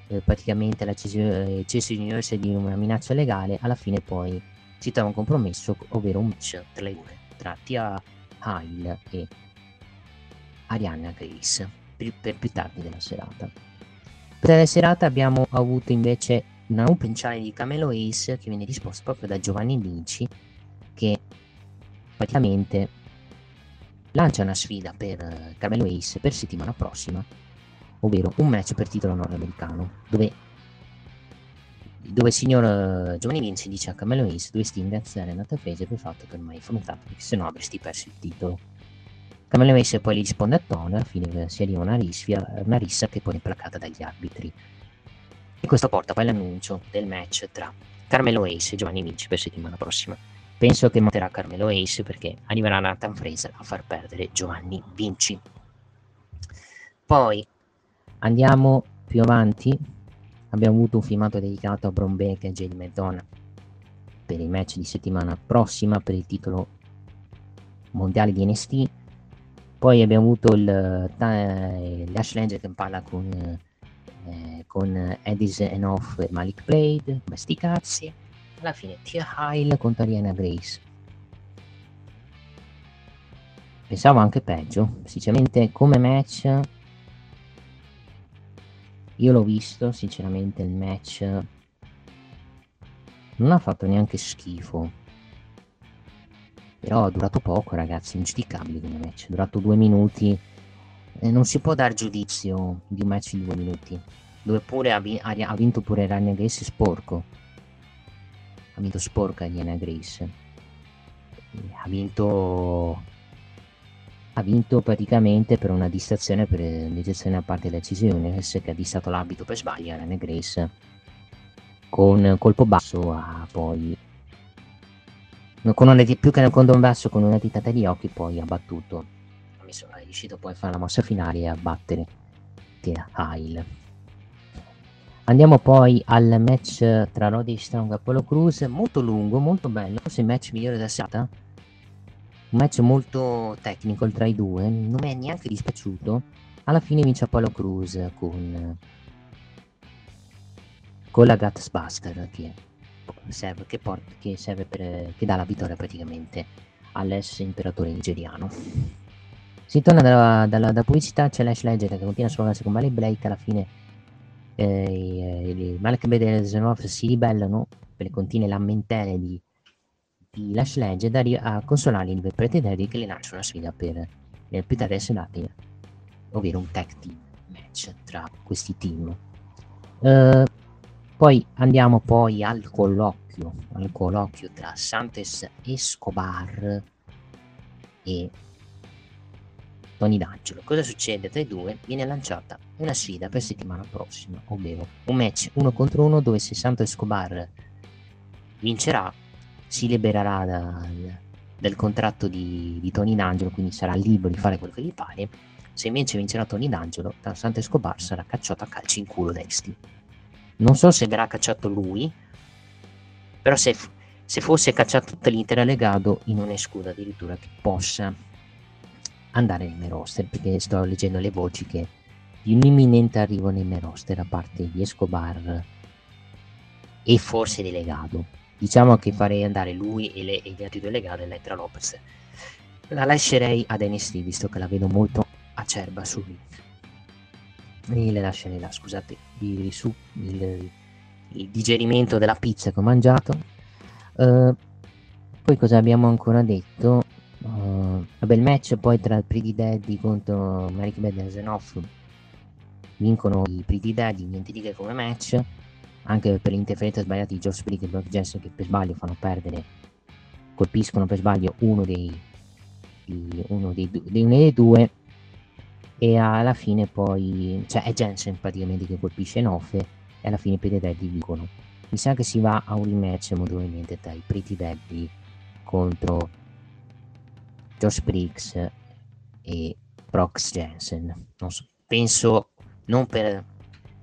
eh, praticamente la Chelsea University di una minaccia legale. Alla fine, poi si trova un compromesso, ovvero un match tra le due, tra Tia Hyle e Ariana Grace, per, per più tardi della serata. Per la serata abbiamo avuto invece una open challenge di Camelo Ace che viene risposta proprio da Giovanni Vinci, che praticamente lancia una sfida per eh, Carmelo Ace per settimana prossima, ovvero un match per titolo nordamericano, dove, dove il signor uh, Giovanni Vinci dice a Carmelo Ace dovresti ringraziare Nata Fraser per il fatto che ormai hai affrontato perché sennò avresti perso il titolo. Carmelo Ace poi gli risponde a Tony alla fine si arriva una, rischia, una rissa che poi è placata dagli arbitri. E questo porta poi all'annuncio del match tra Carmelo Ace e Giovanni Vinci per settimana prossima penso che monterà Carmelo Ace perché arriverà Nathan Fraser a far perdere Giovanni Vinci. Poi andiamo più avanti. Abbiamo avuto un filmato dedicato a Bron Beck e Jade McDonough per il match di settimana prossima per il titolo mondiale di NST poi abbiamo avuto il, eh, Lash Legend che parla con, eh, con Edis Enoff e Malik Blade come sti cazzi alla fine Tia Hyle contro Ariana Grace pensavo anche peggio sinceramente come match io l'ho visto, sinceramente il match non ha fatto neanche schifo. Però ha durato poco, ragazzi, ingiudicabile come match. È durato due minuti. E non si può dare giudizio di un match di due minuti. Dove pure ha, vi- ha vinto pure Ryan Grace sporco. Ha vinto sporca Ariana Grace. Ha vinto ha vinto praticamente per una distrazione per l'egezione a parte della decisione che ha dissato l'abito per sbaglio Rene Grace con colpo basso ha poi con una, più che nel condom basso con una ditata agli occhi poi ha battuto è riuscito poi a fare la mossa finale e a battere Tia Hail andiamo poi al match tra Roddy Strong e Apollo Cruz molto lungo molto bello. Forse il match migliore della serata. Un match molto tecnico tra i due, non mi è neanche dispiaciuto. Alla fine vince Apollo Cruz con, con la Gutsbuster che serve, che, porta, che, serve per, che dà la vittoria praticamente all'ex imperatore nigeriano. Si torna dalla, dalla, dalla pubblicità, c'è l'Ash Legend che continua a sfogarsi con Malek Blake, alla fine eh, i, Malek Blake e Zenov si ribellano per le continue lamentele di di Lash Legend a consolare il pretendenti che le lancia una sfida per il PTRS Latin, ovvero un tag team match tra questi team. Uh, poi andiamo poi al colloquio, al colloquio tra Santes Escobar e Tony D'Angelo. Cosa succede tra i due? Viene lanciata una sfida per settimana prossima, ovvero un match uno contro uno dove se Santos Escobar vincerà si libererà dal, dal contratto di, di, Tony D'Angelo, quindi sarà libero di fare quello che gli pare. Se invece vincerà Tony D'Angelo, Santo Escobar sarà cacciato a calci in culo da NXT. Non so se verrà cacciato lui, però se, se fosse cacciato tutto l'intero legado, io non escludo addirittura che possa andare nei main roster, perché sto leggendo le voci che di un imminente arrivo nei main roster da parte di Escobar e forse di legado Diciamo che farei andare lui e, le, e gli altri due legati Elettra Lopez. La lascerei ad NST visto che la vedo molto acerba su. E le lascerei là, scusate, il, su, il, il digerimento della pizza che ho mangiato. Uh, poi cosa abbiamo ancora detto? Uh, vabbè, il match poi tra Pretty Daddy contro Malik Bad e Zenoff vincono i Pretty Daddy, niente di che come match anche per l'interferenza sbagliata di Josh Brick e Brock Jensen che per sbaglio fanno perdere, colpiscono per sbaglio uno dei, di, uno dei, dei, uno dei due e alla fine poi, cioè è Jensen praticamente che colpisce Noffe e alla fine i Pretty Daddy vincono. Mi sa che si va a un rematch molto probabilmente tra i Pretty Daddy contro Josh Briggs e Brock Jensen. Non so, penso non per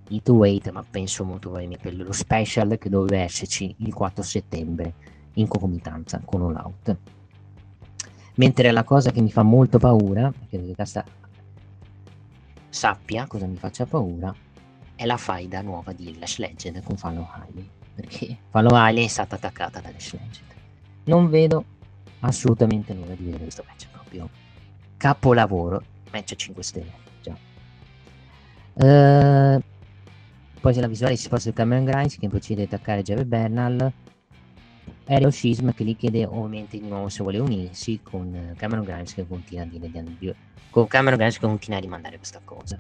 i two weight ma penso molto probabilmente per lo special che doveva esserci il 4 settembre in concomitanza con All Out. Mentre la cosa che mi fa molto paura perché questa sappia cosa mi faccia paura è la faida nuova di Lash Legend con Fallon Hiley perché Fallon Hiley è stata attaccata da Lash Legend. Non vedo assolutamente l'ora di vedere questo match proprio capolavoro match 5 stelle già uh, poi c'è la visuale si sposta su Cameron Grimes che procede ad attaccare Jared Bernal. Aereo Scism che gli chiede ovviamente di nuovo se vuole unirsi con Cameron Grimes che continua a dire di con Cameron Grimes che continua a rimandare questa cosa.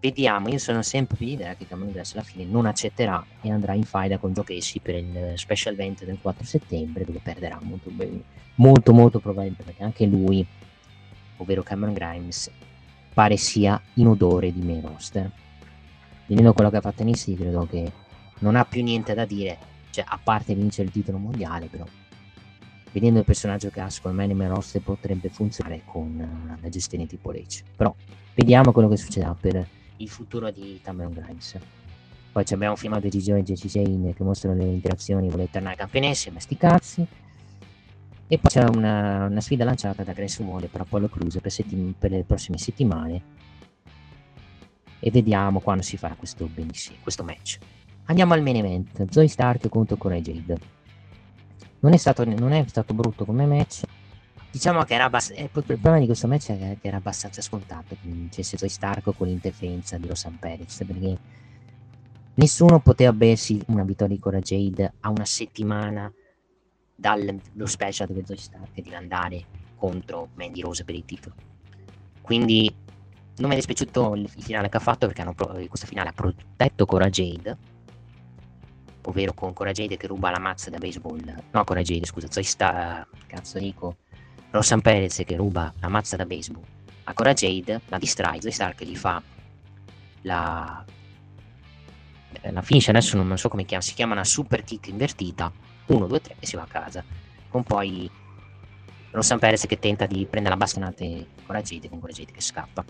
Vediamo, io sono sempre più idea che Cameron Grimes alla fine non accetterà e andrà in faida con Joe Casey per il special event del 4 settembre dove perderà molto, molto, molto probabilmente perché anche lui, ovvero Cameron Grimes, pare sia in odore di main roster. Vedendo quello che ha fatto NXT credo che non ha più niente da dire, cioè a parte vincere il titolo mondiale però vedendo il personaggio che ha secondo me main roster potrebbe funzionare con uh, la gestione tipo H però vediamo quello che succederà per il futuro di Cameron Grimes. Poi abbiamo filmato di Gigi e Jane che mostrano le interazioni, vuole tornare campionesse, ma sti cazzi. E poi c'è una, una sfida lanciata da Grace Wall per Apollo Cruz per, settim- per, le prossime settimane. E vediamo quando si farà questo, questo match. Andiamo al main event. Zoe Stark contro Corey Jade. Non è, stato, non è stato brutto come match diciamo che era abbastanza, eh, il problema di questo match è che era abbastanza scontato che vincesse Zoe Stark con l'interferenza di Rosan Perez perché nessuno poteva bersi una vittoria di Cora Jade a una settimana dallo special dove Zoe Stark deve andare contro Mandy Rose per il titolo. Quindi non mi è dispiaciuto il finale che ha fatto perché hanno, questo finale ha protetto Cora Jade ovvero con Cora Jade che ruba la mazza da baseball. No Cora Jade scusa Zoe Stark cazzo dico Rossan Perez che ruba la mazza da baseball. A Cora Jade, la distrae, Zoe Stark gli fa la, eh, la finisce adesso non so come chiama, si chiama una super kick invertita 1, 2, 3 e si va a casa. Con poi Rossan Perez che tenta di prendere la bastonata Cora Jade con Cora Jade che scappa.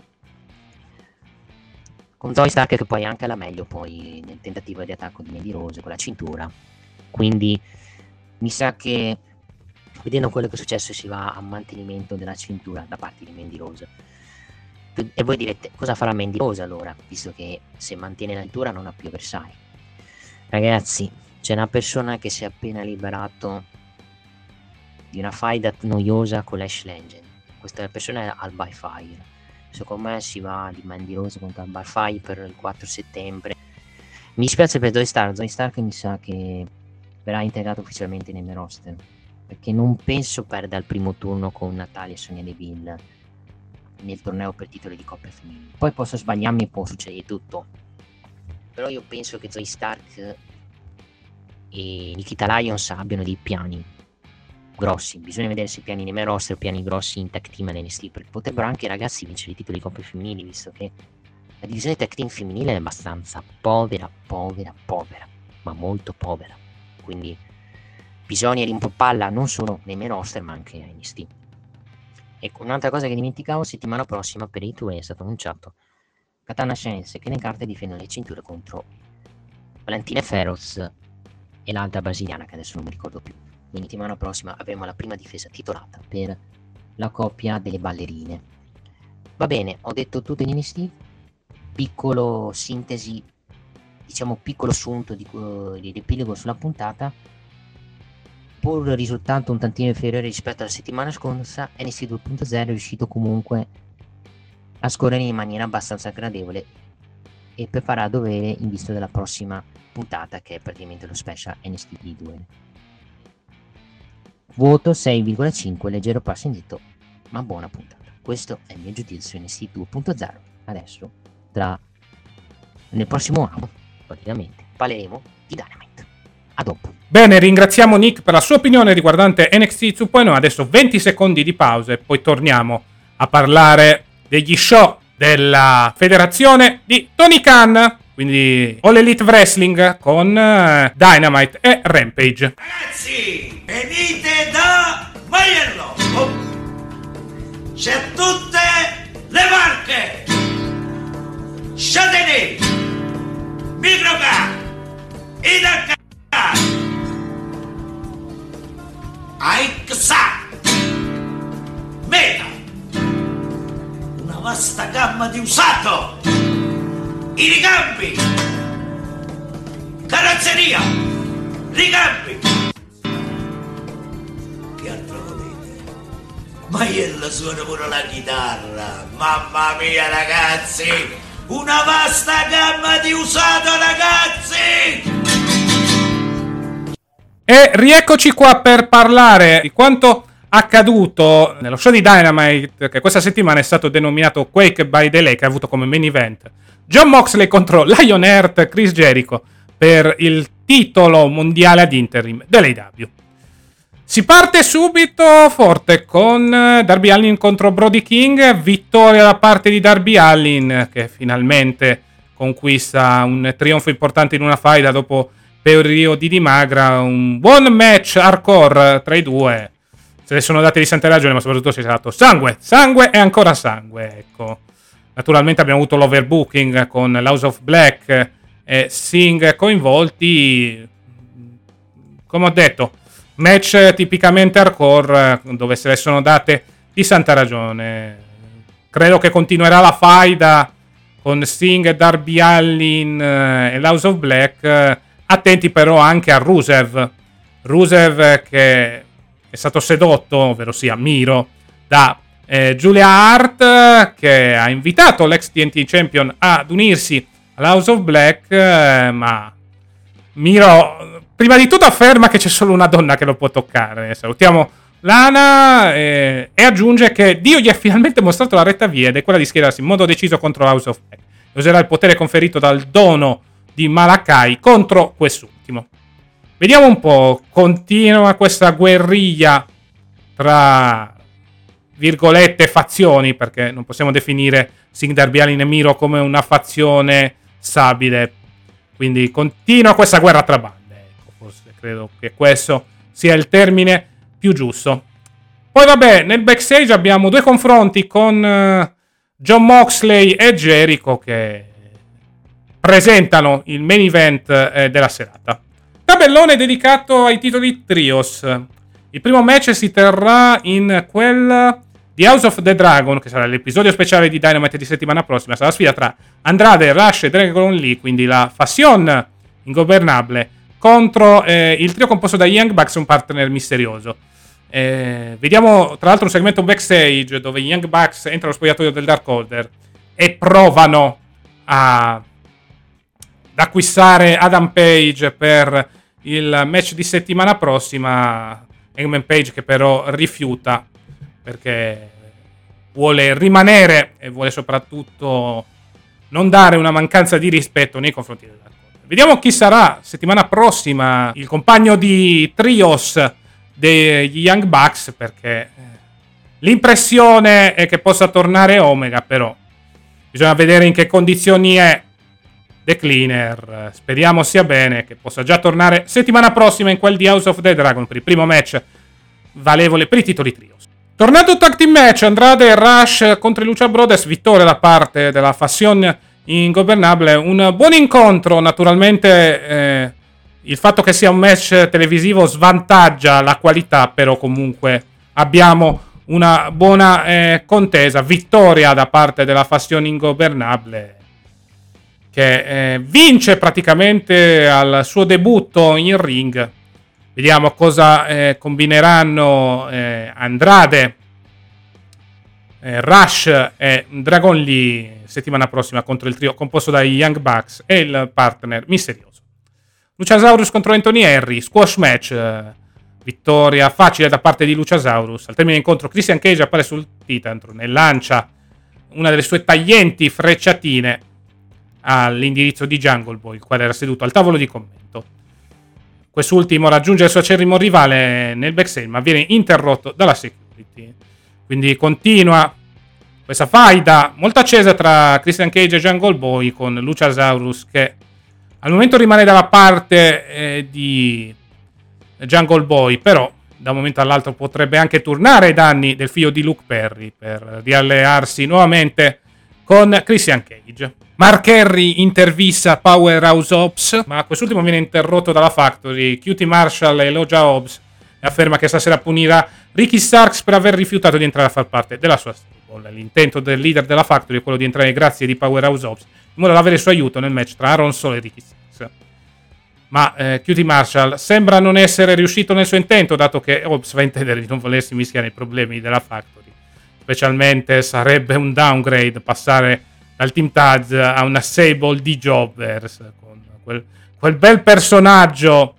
Con Zoe Stark che poi è anche la meglio poi nel tentativo di attacco di Mandy Rose con la cintura. Quindi mi sa che vedendo quello che è successo si va a mantenimento della cintura da parte di Mandy Rose. E voi direte, cosa farà Mandy Rose allora, visto che se mantiene la cintura non ha più avversari? Ragazzi, c'è una persona che si è appena liberato di una faida noiosa con l'Ash Legend. Questa persona è Al Fire. Secondo me si va di Mandy Rose contro Al Fire per il 4 settembre. Mi dispiace per Zoe Stark, Zoe Stark mi sa che verrà integrato ufficialmente nei miei roster perché non penso perda il primo turno con Natalia e Sonia Deville nel torneo per titoli di coppia femminile. Poi posso sbagliarmi e può succedere tutto. Però io penso che Zoe Stark e Nikita Lyons abbiano dei piani grossi. Bisogna vedere se piani nei roster o piani grossi in tag team NXT, perché potrebbero anche i ragazzi vincere i titoli di coppia femminili, visto che la divisione tag team femminile è abbastanza povera, povera, povera, ma molto povera. Quindi bisogna di un po' palla non solo nei main roster ma anche NXT. Ecco, un'altra cosa che dimenticavo, settimana prossima per i 2 è stato annunciato Katana Science che le carte difendono le cinture contro Valentina Ferros e l'altra brasiliana che adesso non mi ricordo più. Quindi settimana prossima avremo la prima difesa titolata per la coppia delle ballerine. Va bene, ho detto tutto in NXT, piccolo sintesi, diciamo piccolo sunto di, di riepilogo sulla puntata pur risultando un tantino inferiore rispetto alla settimana scorsa, NXT 2.0 è riuscito comunque a scorrere in maniera abbastanza gradevole e preparare a dovere in vista della prossima puntata che è praticamente lo special NXT 2. Voto 6,5, leggero passo indietro, ma buona puntata. Questo è il mio giudizio NXT 2.0. Adesso, tra nel prossimo anno, praticamente, parleremo di Dynamite. A dopo. Bene, ringraziamo Nick per la sua opinione riguardante NXT 2.0. Adesso 20 secondi di pausa e poi torniamo a parlare degli show della federazione di Tony Khan. Quindi All Elite Wrestling con uh, Dynamite e Rampage. Ragazzi, venite da Maiello! Oh. C'è tutte le marche! Châtelet, Microcar, Idacar, Aixa, Meta, una vasta gamma di usato, i ricambi, carrozzeria, ricambi. Che altro volete? Maiella suona pure la chitarra, mamma mia ragazzi, una vasta gamma di usato ragazzi! E rieccoci qua per parlare di quanto accaduto nello show di Dynamite, che questa settimana è stato denominato Quake by the Lake, che ha avuto come main event John Moxley contro Lion Earth, Chris Jericho per il titolo mondiale ad interim dell'AW. Si parte subito forte con Darby Allin contro Brody King, vittoria da parte di Darby Allin che finalmente conquista un trionfo importante in una faida dopo periodi di magra, un buon match hardcore tra i due. Se ne sono date di sante ragioni, ma soprattutto si è dato sangue, sangue e ancora sangue, ecco. Naturalmente abbiamo avuto l'overbooking con l'House of Black e Singh coinvolti. Come ho detto, match tipicamente hardcore dove se ne sono date di santa ragione. Credo che continuerà la faida con Singh, Darby Allin eh, e l'House of Black. Attenti però anche a Rusev. Rusev che è stato sedotto, ovvero sia Miro, da eh, Julia Hart che ha invitato l'ex TNT Champion ad unirsi all'House of Black, eh, ma Miro prima di tutto afferma che c'è solo una donna che lo può toccare. Salutiamo Lana eh, e aggiunge che Dio gli ha finalmente mostrato la retta via ed è quella di schierarsi in modo deciso contro House of Black. Userà il potere conferito dal dono di Malakai contro quest'ultimo. Vediamo un po', continua questa guerriglia tra virgolette fazioni, perché non possiamo definire Singh Darby e Miro come una fazione stabile. Quindi continua questa guerra tra bande. Ecco, forse credo che questo sia il termine più giusto. Poi vabbè, nel backstage abbiamo due confronti con uh, John Moxley e Jericho che presentano il main event eh, della serata. Tabellone dedicato ai titoli trios. Il primo match si terrà in quel The House of the Dragon, che sarà l'episodio speciale di Dynamite di settimana prossima, sarà la sfida tra Andrade, Rush e Dragon Lee, quindi la Fashion ingovernabile, contro eh, il trio composto da Young Bucks, un partner misterioso. Eh, vediamo tra l'altro un segmento backstage dove Young Bucks entrano allo spogliatoio del Dark Order e provano a, ad acquistare Adam Page per il match di settimana prossima. Hangman Page che però rifiuta perché vuole rimanere e vuole soprattutto non dare una mancanza di rispetto nei confronti della Vediamo chi sarà settimana prossima il compagno di Trios degli Young Bucks perché eh, l'impressione è che possa tornare Omega però bisogna vedere in che condizioni è The Cleaner. Speriamo sia bene che possa già tornare settimana prossima in quel di House of the Dragon per il primo match valevole per i titoli Trios Tornando tag team match, Andrade e Rush contro Lucia Brothers, vittoria da parte della Fashion Ingobernabile. Un buon incontro, naturalmente eh, il fatto che sia un match televisivo svantaggia la qualità, però comunque abbiamo una buona eh, contesa, vittoria da parte della Fashion Ingobernabile che eh, vince praticamente al suo debutto in ring Vediamo cosa eh, combineranno eh, Andrade, eh, Rush e Dragon Lee settimana prossima contro il trio composto dai Young Bucks e il partner misterioso. Luciasaurus contro Anthony Henry, squash match, eh, vittoria facile da parte di Luciasaurus. Al termine dell'incontro Christian Cage appare sul Titantron e lancia una delle sue taglienti frecciatine all'indirizzo di Jungle Boy, il quale era seduto al tavolo di commento. Quest'ultimo raggiunge il suo acerrimo rivale nel backstage, ma viene interrotto dalla security. Quindi continua questa faida molto accesa tra Christian Cage e Jungle Boy con Luciasaurus che al momento rimane dalla parte eh, di Jungle Boy, però da un momento all'altro potrebbe anche tornare ai danni del figlio di Luke Perry per riallearsi nuovamente con Christian Cage. Mark Henry intervista Powerhouse Ops, ma quest'ultimo viene interrotto dalla Factory. Cutie Marshall elogia Ops e afferma che stasera punirà Ricky Starks per aver rifiutato di entrare a far parte della sua stable. L'intento del leader della Factory è quello di entrare grazie di Powerhouse Ops in modo da avere il suo aiuto nel match tra Aaron Solo e Ricky Starks. Ma eh, Cutie Marshall sembra non essere riuscito nel suo intento, dato che Ops va a intendere di non volersi mischiare nei problemi della Factory. Specialmente sarebbe un downgrade passare dal Team Taz a una Sable di Jobbers con quel, quel bel personaggio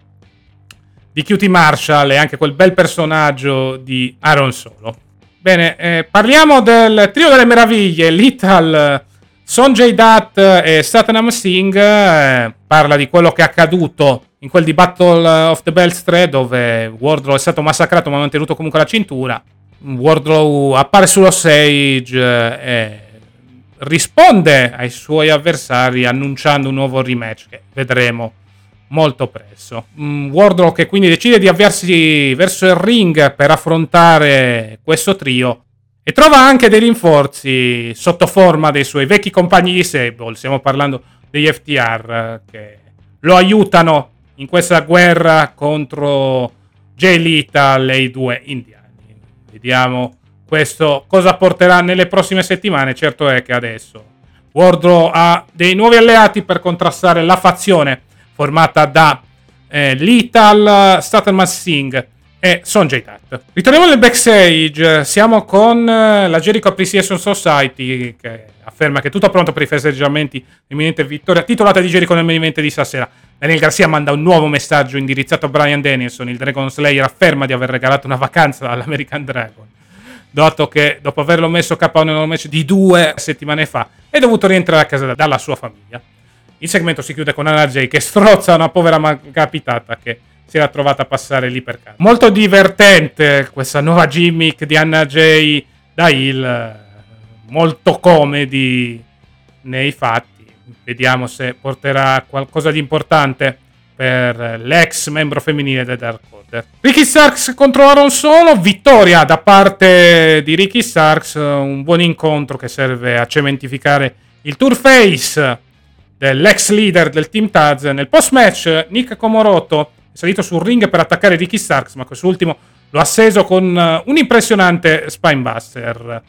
di Cutie Marshall e anche quel bel personaggio di Aaron Solo. Bene, eh, parliamo del trio delle meraviglie, Lethal Sonjay Dutt e Satnam Singh eh, parla di quello che è accaduto in quel di Battle of the Bells 3 dove Wardlow è stato massacrato ma ha mantenuto comunque la cintura. Wardlow appare sullo stage eh, e risponde ai suoi avversari annunciando un nuovo rematch che vedremo molto presto. Mm, Wardlow che quindi decide di avviarsi verso il ring per affrontare questo trio e trova anche dei rinforzi sotto forma dei suoi vecchi compagni di Sable. Stiamo parlando degli FTR che lo aiutano in questa guerra contro Jay Lethal e i due indiani. Vediamo questo cosa porterà nelle prossime settimane. Certo è che adesso Wardlow ha dei nuovi alleati per contrastare la fazione formata da eh, Lethal, Statham Singh e Sonjay Dutt. Ritorniamo nel backstage, siamo con eh, la Jericho Appreciation Society che afferma che è tutto pronto per i festeggiamenti imminente vittoria titolata di Jericho nel event di stasera. Daniel Garcia manda un nuovo messaggio indirizzato a Brian Danielson, il Dragon Slayer afferma di aver regalato una vacanza all'American Dragon. Dato che dopo averlo messo KO nel match di due settimane fa è dovuto rientrare a casa dalla sua famiglia. Il segmento si chiude con Anna Jay che strozza una povera capitata che si era trovata a passare lì per caso. Molto divertente questa nuova gimmick di Anna J. da Hill, molto comedy nei fatti. Vediamo se porterà qualcosa di importante per l'ex membro femminile del Dark Order. Ricky Starks contro Aaron Solo, vittoria da parte di Ricky Starks, un buon incontro che serve a cementificare il tour face dell'ex leader del team Taz. Nel post match Nick Komoroto è salito sul ring per attaccare Ricky Starks, ma quest'ultimo lo ha asseso con un impressionante spinebuster.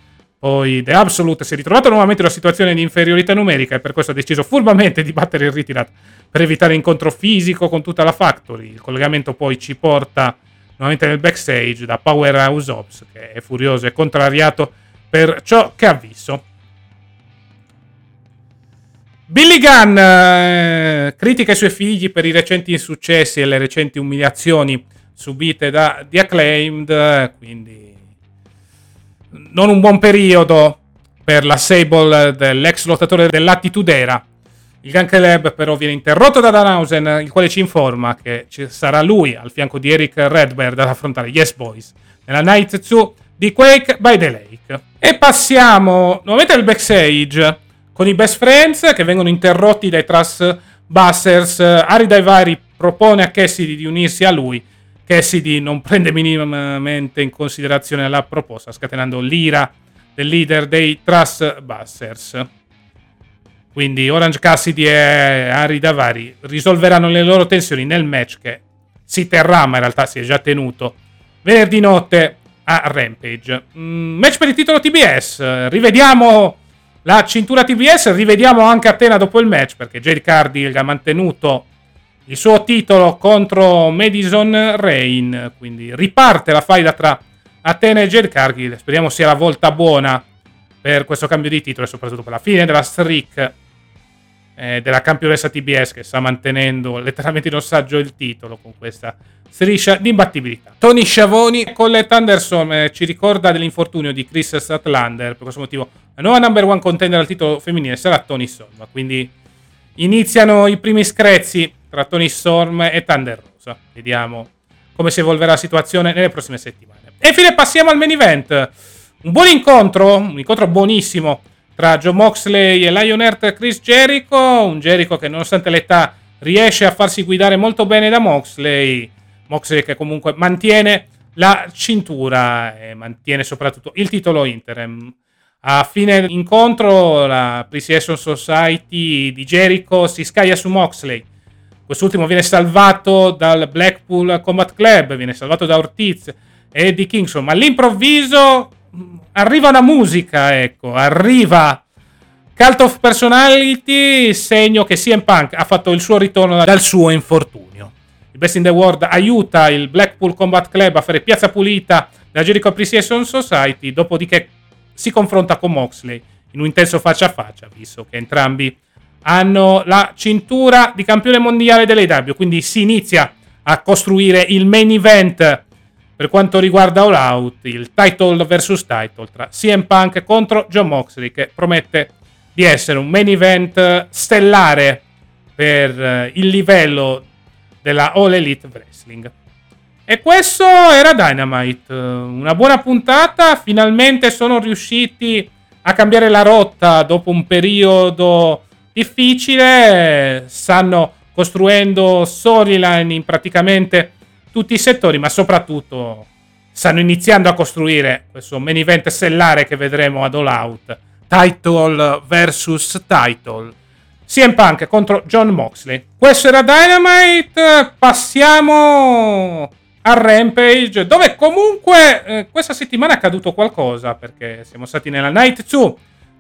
Poi The Absolute si è ritrovato nuovamente in una situazione di inferiorità numerica e per questo ha deciso furbamente di battere il ritirato per evitare incontro fisico con tutta la Factory. Il collegamento poi ci porta nuovamente nel backstage da Powerhouse Ops che è furioso e contrariato per ciò che ha visto. Billy Gunn eh, critica i suoi figli per i recenti insuccessi e le recenti umiliazioni subite da The Acclaimed, quindi non un buon periodo per la Sable dell'ex lottatore dell'Attitudera. Il Gun Club però viene interrotto da Danhausen, il quale ci informa che ci sarà lui al fianco di Eric Redbird ad affrontare Yes Boys nella Night 2 di Quake by the Lake. E passiamo nuovamente al backstage con i best friends che vengono interrotti dai Trust Busters. Ari Daivari propone a Cassidy di unirsi a lui. Cassidy non prende minimamente in considerazione la proposta, scatenando l'ira del leader dei Trust Busters. Quindi Orange Cassidy e Ari Davari risolveranno le loro tensioni nel match che si terrà, ma in realtà si è già tenuto venerdì notte a Rampage. Mm, match per il titolo TBS. Rivediamo la cintura TBS, rivediamo anche Atena dopo il match perché Jade Cardill ha mantenuto il suo titolo contro Madison Rain, quindi riparte la faida tra Atena e Jade Cargill, speriamo sia la volta buona per questo cambio di titolo e soprattutto per la fine della streak eh, della campionessa TBS che sta mantenendo letteralmente in ossaggio il titolo con questa striscia di imbattibilità. Tony Sciavoni con le Thunderstorm eh, ci ricorda dell'infortunio di Chris Statlander, per questo motivo la nuova number one contender al titolo femminile sarà Tony Storm, quindi iniziano i primi screzzi tra Tony Storm e Thunder Rosa. Vediamo come si evolverà la situazione nelle prossime settimane. E infine passiamo al main event. Un buon incontro, un incontro buonissimo tra Joe Moxley e Lionheart Chris Jericho, un Jericho che nonostante l'età riesce a farsi guidare molto bene da Moxley Moxley che comunque mantiene la cintura e mantiene soprattutto il titolo interim. A fine incontro la Appreciation Society di Jericho si scaglia su Moxley. Quest'ultimo viene salvato dal Blackpool Combat Club, viene salvato da Ortiz e di Kingston, ma all'improvviso mm, arriva una musica, ecco, arriva Cult of Personality, segno che CM Punk ha fatto il suo ritorno dal suo infortunio. Il Best in the World aiuta il Blackpool Combat Club a fare piazza pulita della Jericho Appreciation Society, dopodiché si confronta con Moxley in un intenso faccia a faccia, visto che entrambi hanno la cintura di campione mondiale dell'AW, quindi si inizia a costruire il main event per quanto riguarda All Out, il title vs title tra CM Punk contro John Moxley, che promette di essere un main event stellare per eh, il livello della All Elite Wrestling. E questo era Dynamite, una buona puntata, finalmente sono riusciti a cambiare la rotta dopo un periodo difficile, stanno costruendo storyline in praticamente tutti i settori, ma soprattutto stanno iniziando a costruire questo main event stellare che vedremo ad All Out, title versus title. CM Punk contro John Moxley. Questo era Dynamite, passiamo a Rampage, dove comunque eh, questa settimana è accaduto qualcosa, perché siamo stati nella Night 2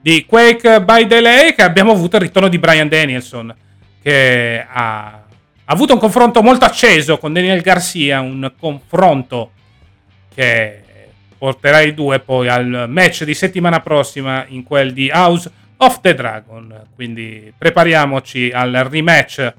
di Quake by the Lake e abbiamo avuto il ritorno di Brian Danielson, che ha, ha avuto un confronto molto acceso con Daniel Garcia, un confronto che porterà i due poi al match di settimana prossima in quel di House of the Dragon. Quindi prepariamoci al rematch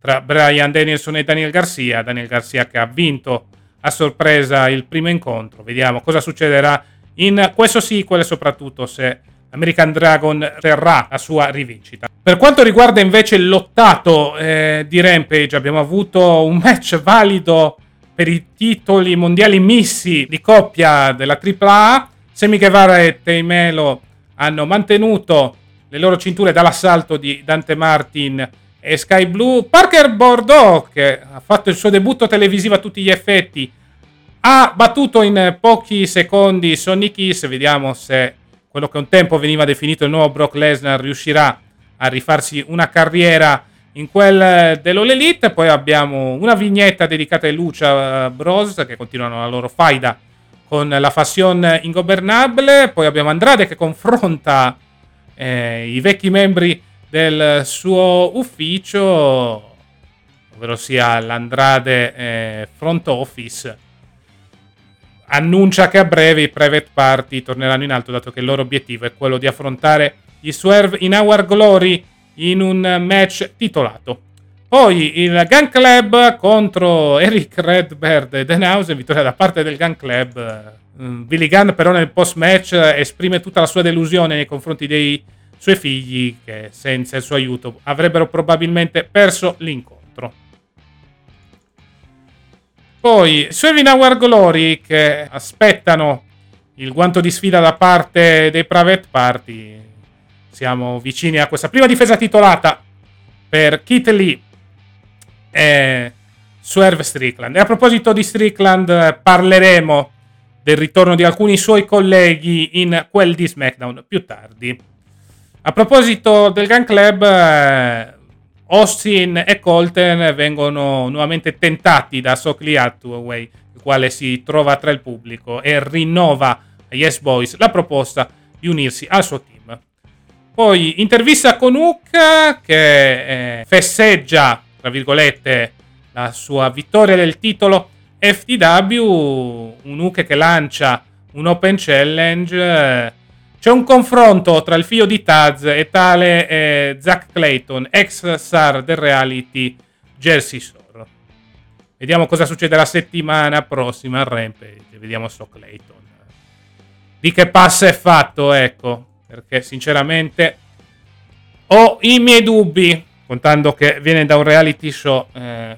tra Brian Danielson e Daniel Garcia. Daniel Garcia che ha vinto a sorpresa il primo incontro. Vediamo cosa succederà in questo sequel soprattutto se American Dragon terrà la sua rivincita. Per quanto riguarda invece l'ottato eh, di Rampage, abbiamo avuto un match valido per i titoli mondiali missi di coppia della AAA. Semi Guevara e Teimelo hanno mantenuto le loro cinture dall'assalto di Dante Martin e Sky Blue. Parker Bordeaux, che ha fatto il suo debutto televisivo a tutti gli effetti, ha battuto in pochi secondi Sonny Kiss. Vediamo se quello che un tempo veniva definito il nuovo Brock Lesnar riuscirà a rifarsi una carriera in quel dell'All Elite. Poi abbiamo una vignetta dedicata ai Lucia Bros che continuano la loro faida con la Fashion Ingobernable. Poi abbiamo Andrade che confronta eh, i vecchi membri del suo ufficio, ovvero sia l'Andrade eh, Front Office. Annuncia che a breve i private party torneranno in alto, dato che il loro obiettivo è quello di affrontare gli Swerve in Our Glory in un match titolato. Poi il Gun Club contro Eric Redbird e Denhouse, vittoria da parte del Gun Club. Mm, Billy Gunn però nel post match esprime tutta la sua delusione nei confronti dei suoi figli che senza il suo aiuto avrebbero probabilmente perso l'incontro. Poi Swerve Our Glory che aspettano il guanto di sfida da parte dei Private Party. Siamo vicini a questa prima difesa titolata per Kit Lee e Swerve Strickland. E a proposito di Strickland parleremo del ritorno di alcuni suoi colleghi in quel di SmackDown più tardi. A proposito del Gun Club, eh, Austin e Colton vengono nuovamente tentati da Sockley Hathaway, il quale si trova tra il pubblico e rinnova a Yes Boys la proposta di unirsi al suo team. Poi intervista con Hook che eh, festeggia, tra virgolette, la sua vittoria del titolo FTW, un Hook che lancia un Open Challenge. Eh, c'è un confronto tra il figlio di Taz e tale eh, Zack Clayton, ex star del reality Jersey Shore. Vediamo cosa succede la settimana prossima a Rampage. Vediamo sto Clayton. Di che passa è fatto, ecco. Perché sinceramente ho i miei dubbi, contando che viene da un reality show eh,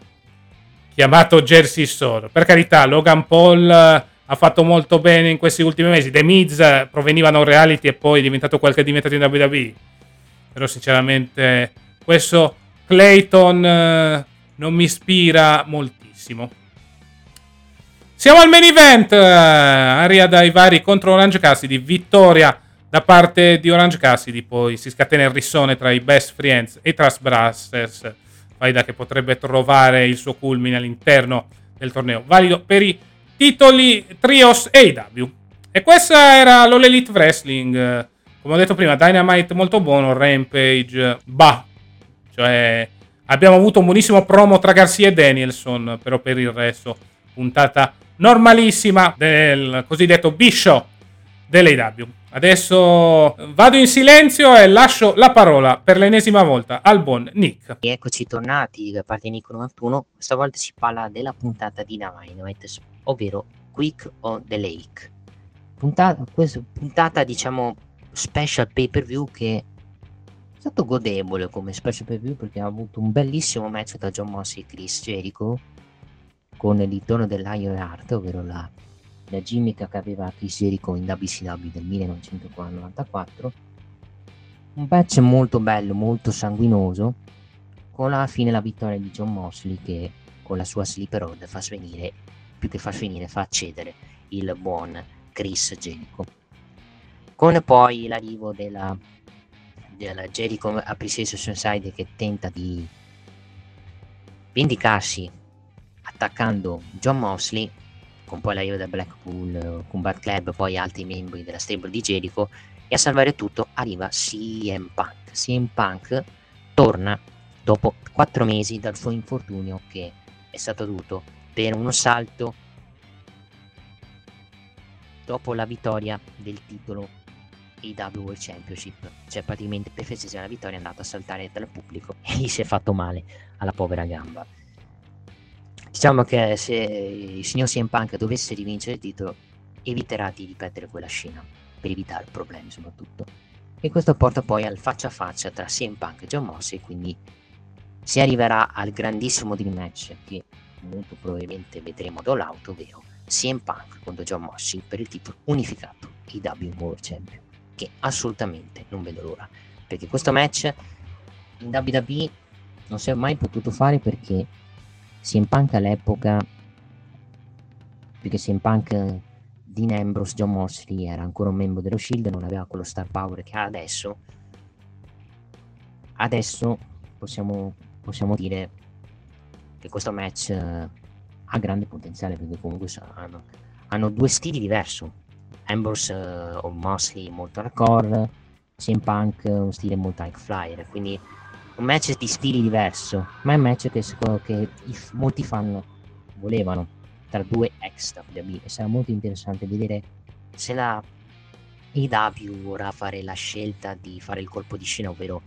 chiamato Jersey Shore. Per carità, Logan Paul ha fatto molto bene in questi ultimi mesi. The Miz proveniva da un reality e poi è diventato quel che è diventato in WWE. Però sinceramente questo Clayton eh, non mi ispira moltissimo. Siamo al main event. Eh, aria dai vari contro Orange Cassidy. Vittoria da parte di Orange Cassidy. Poi si scatena il rissone tra i Best Friends e i Trust Brasters. Faida che potrebbe trovare il suo culmine all'interno del torneo. Valido per i titoli Trios AW. E questa era l'All Elite Wrestling. Come ho detto prima, Dynamite molto buono, Rampage, bah. Cioè, abbiamo avuto un buonissimo promo tra Garcia e Danielson, però per il resto, puntata normalissima del cosiddetto B-Show dell'AW. Adesso vado in silenzio e lascio la parola per l'ennesima volta al buon Nick. Eccoci tornati da parte di Nick 91. Stavolta si parla della puntata di Dynamite, ovvero Quick o The Lake. Puntata, questa puntata, diciamo, special pay per view che stato godevole come special preview perché ha avuto un bellissimo match tra John Mossy e Chris Jericho con il ritorno dell'Iron Heart, ovvero la, la gimmick che aveva Chris Jericho in WCW del 1994. Un match molto bello, molto sanguinoso, con alla fine la vittoria di John Mosley che con la sua sleeper road fa svenire, più che fa svenire, fa accedere il buon Chris Jericho. Con poi l'arrivo della della Jericho Appreciation Society che tenta di vendicarsi attaccando John Mosley con poi l'arrivo del Blackpool Combat Club poi altri membri della stable di Jericho e a salvare tutto arriva CM Punk CM Punk torna dopo quattro mesi dal suo infortunio che è stato dovuto per uno salto dopo la vittoria del titolo AW World Championship, cioè praticamente per festeggiare la vittoria è andato a saltare dal pubblico e gli si è fatto male alla povera gamba. Diciamo che se il signor CM Punk dovesse rivincere il titolo, eviterà di ripetere quella scena, per evitare problemi soprattutto. E questo porta poi al faccia a faccia tra CM Punk e John Mossy, quindi si arriverà al grandissimo dream match che molto probabilmente vedremo da l'auto, ovvero CM Punk contro John Mossy per il titolo unificato IW World Champion che assolutamente non vedo l'ora. Perché questo match in WWE non si è mai potuto fare perché CM Punk all'epoca, perché CM Punk Dean Ambrose, John Mosley era ancora un membro dello Shield, non aveva quello star power che ha adesso. Adesso possiamo, possiamo dire che questo match uh, ha grande potenziale perché comunque hanno, hanno due stili diversi Ambrose uh, o Mosley molto hardcore, CM Punk un stile molto high flyer, quindi un match di stili diverso, ma è un match che, che molti fan volevano tra due ex WWE e sarà molto interessante vedere se la AW vorrà fare la scelta di fare il colpo di scena, ovvero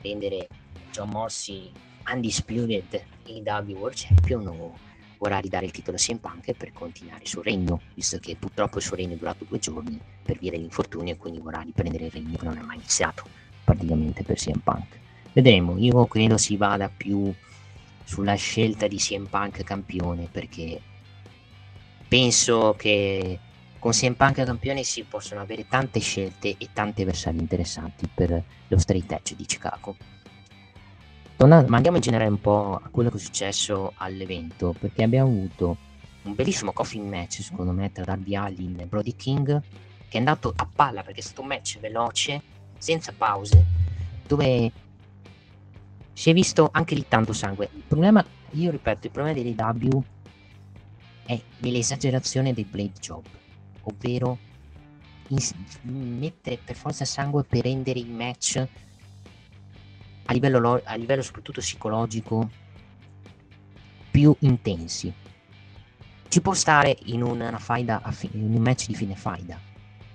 rendere John Mossy undisputed AW World Champion o vorrà ridare il titolo a CM Punk per continuare il suo regno, visto che purtroppo il suo regno è durato due giorni per via dell'infortunio e quindi vorrà riprendere il regno che non è mai iniziato praticamente per CM Punk. Vedremo, io credo si vada più sulla scelta di CM Punk campione perché penso che con CM Punk campione si possono avere tante scelte e tanti avversari interessanti per lo straight edge di Chicago tornando, ma andiamo in generale un po' a quello che è successo all'evento, perché abbiamo avuto un bellissimo coffin match, secondo me, tra Darby Allin e Brody King, che è andato a palla perché è stato un match veloce, senza pause, dove si è visto anche lì tanto sangue. Il problema, io ripeto, il problema dell'AW è nell'esagerazione dei blade job, ovvero mettere per forza sangue per rendere il match a livello, a livello soprattutto psicologico più intensi. Ci può stare in una faida, in un match di fine faida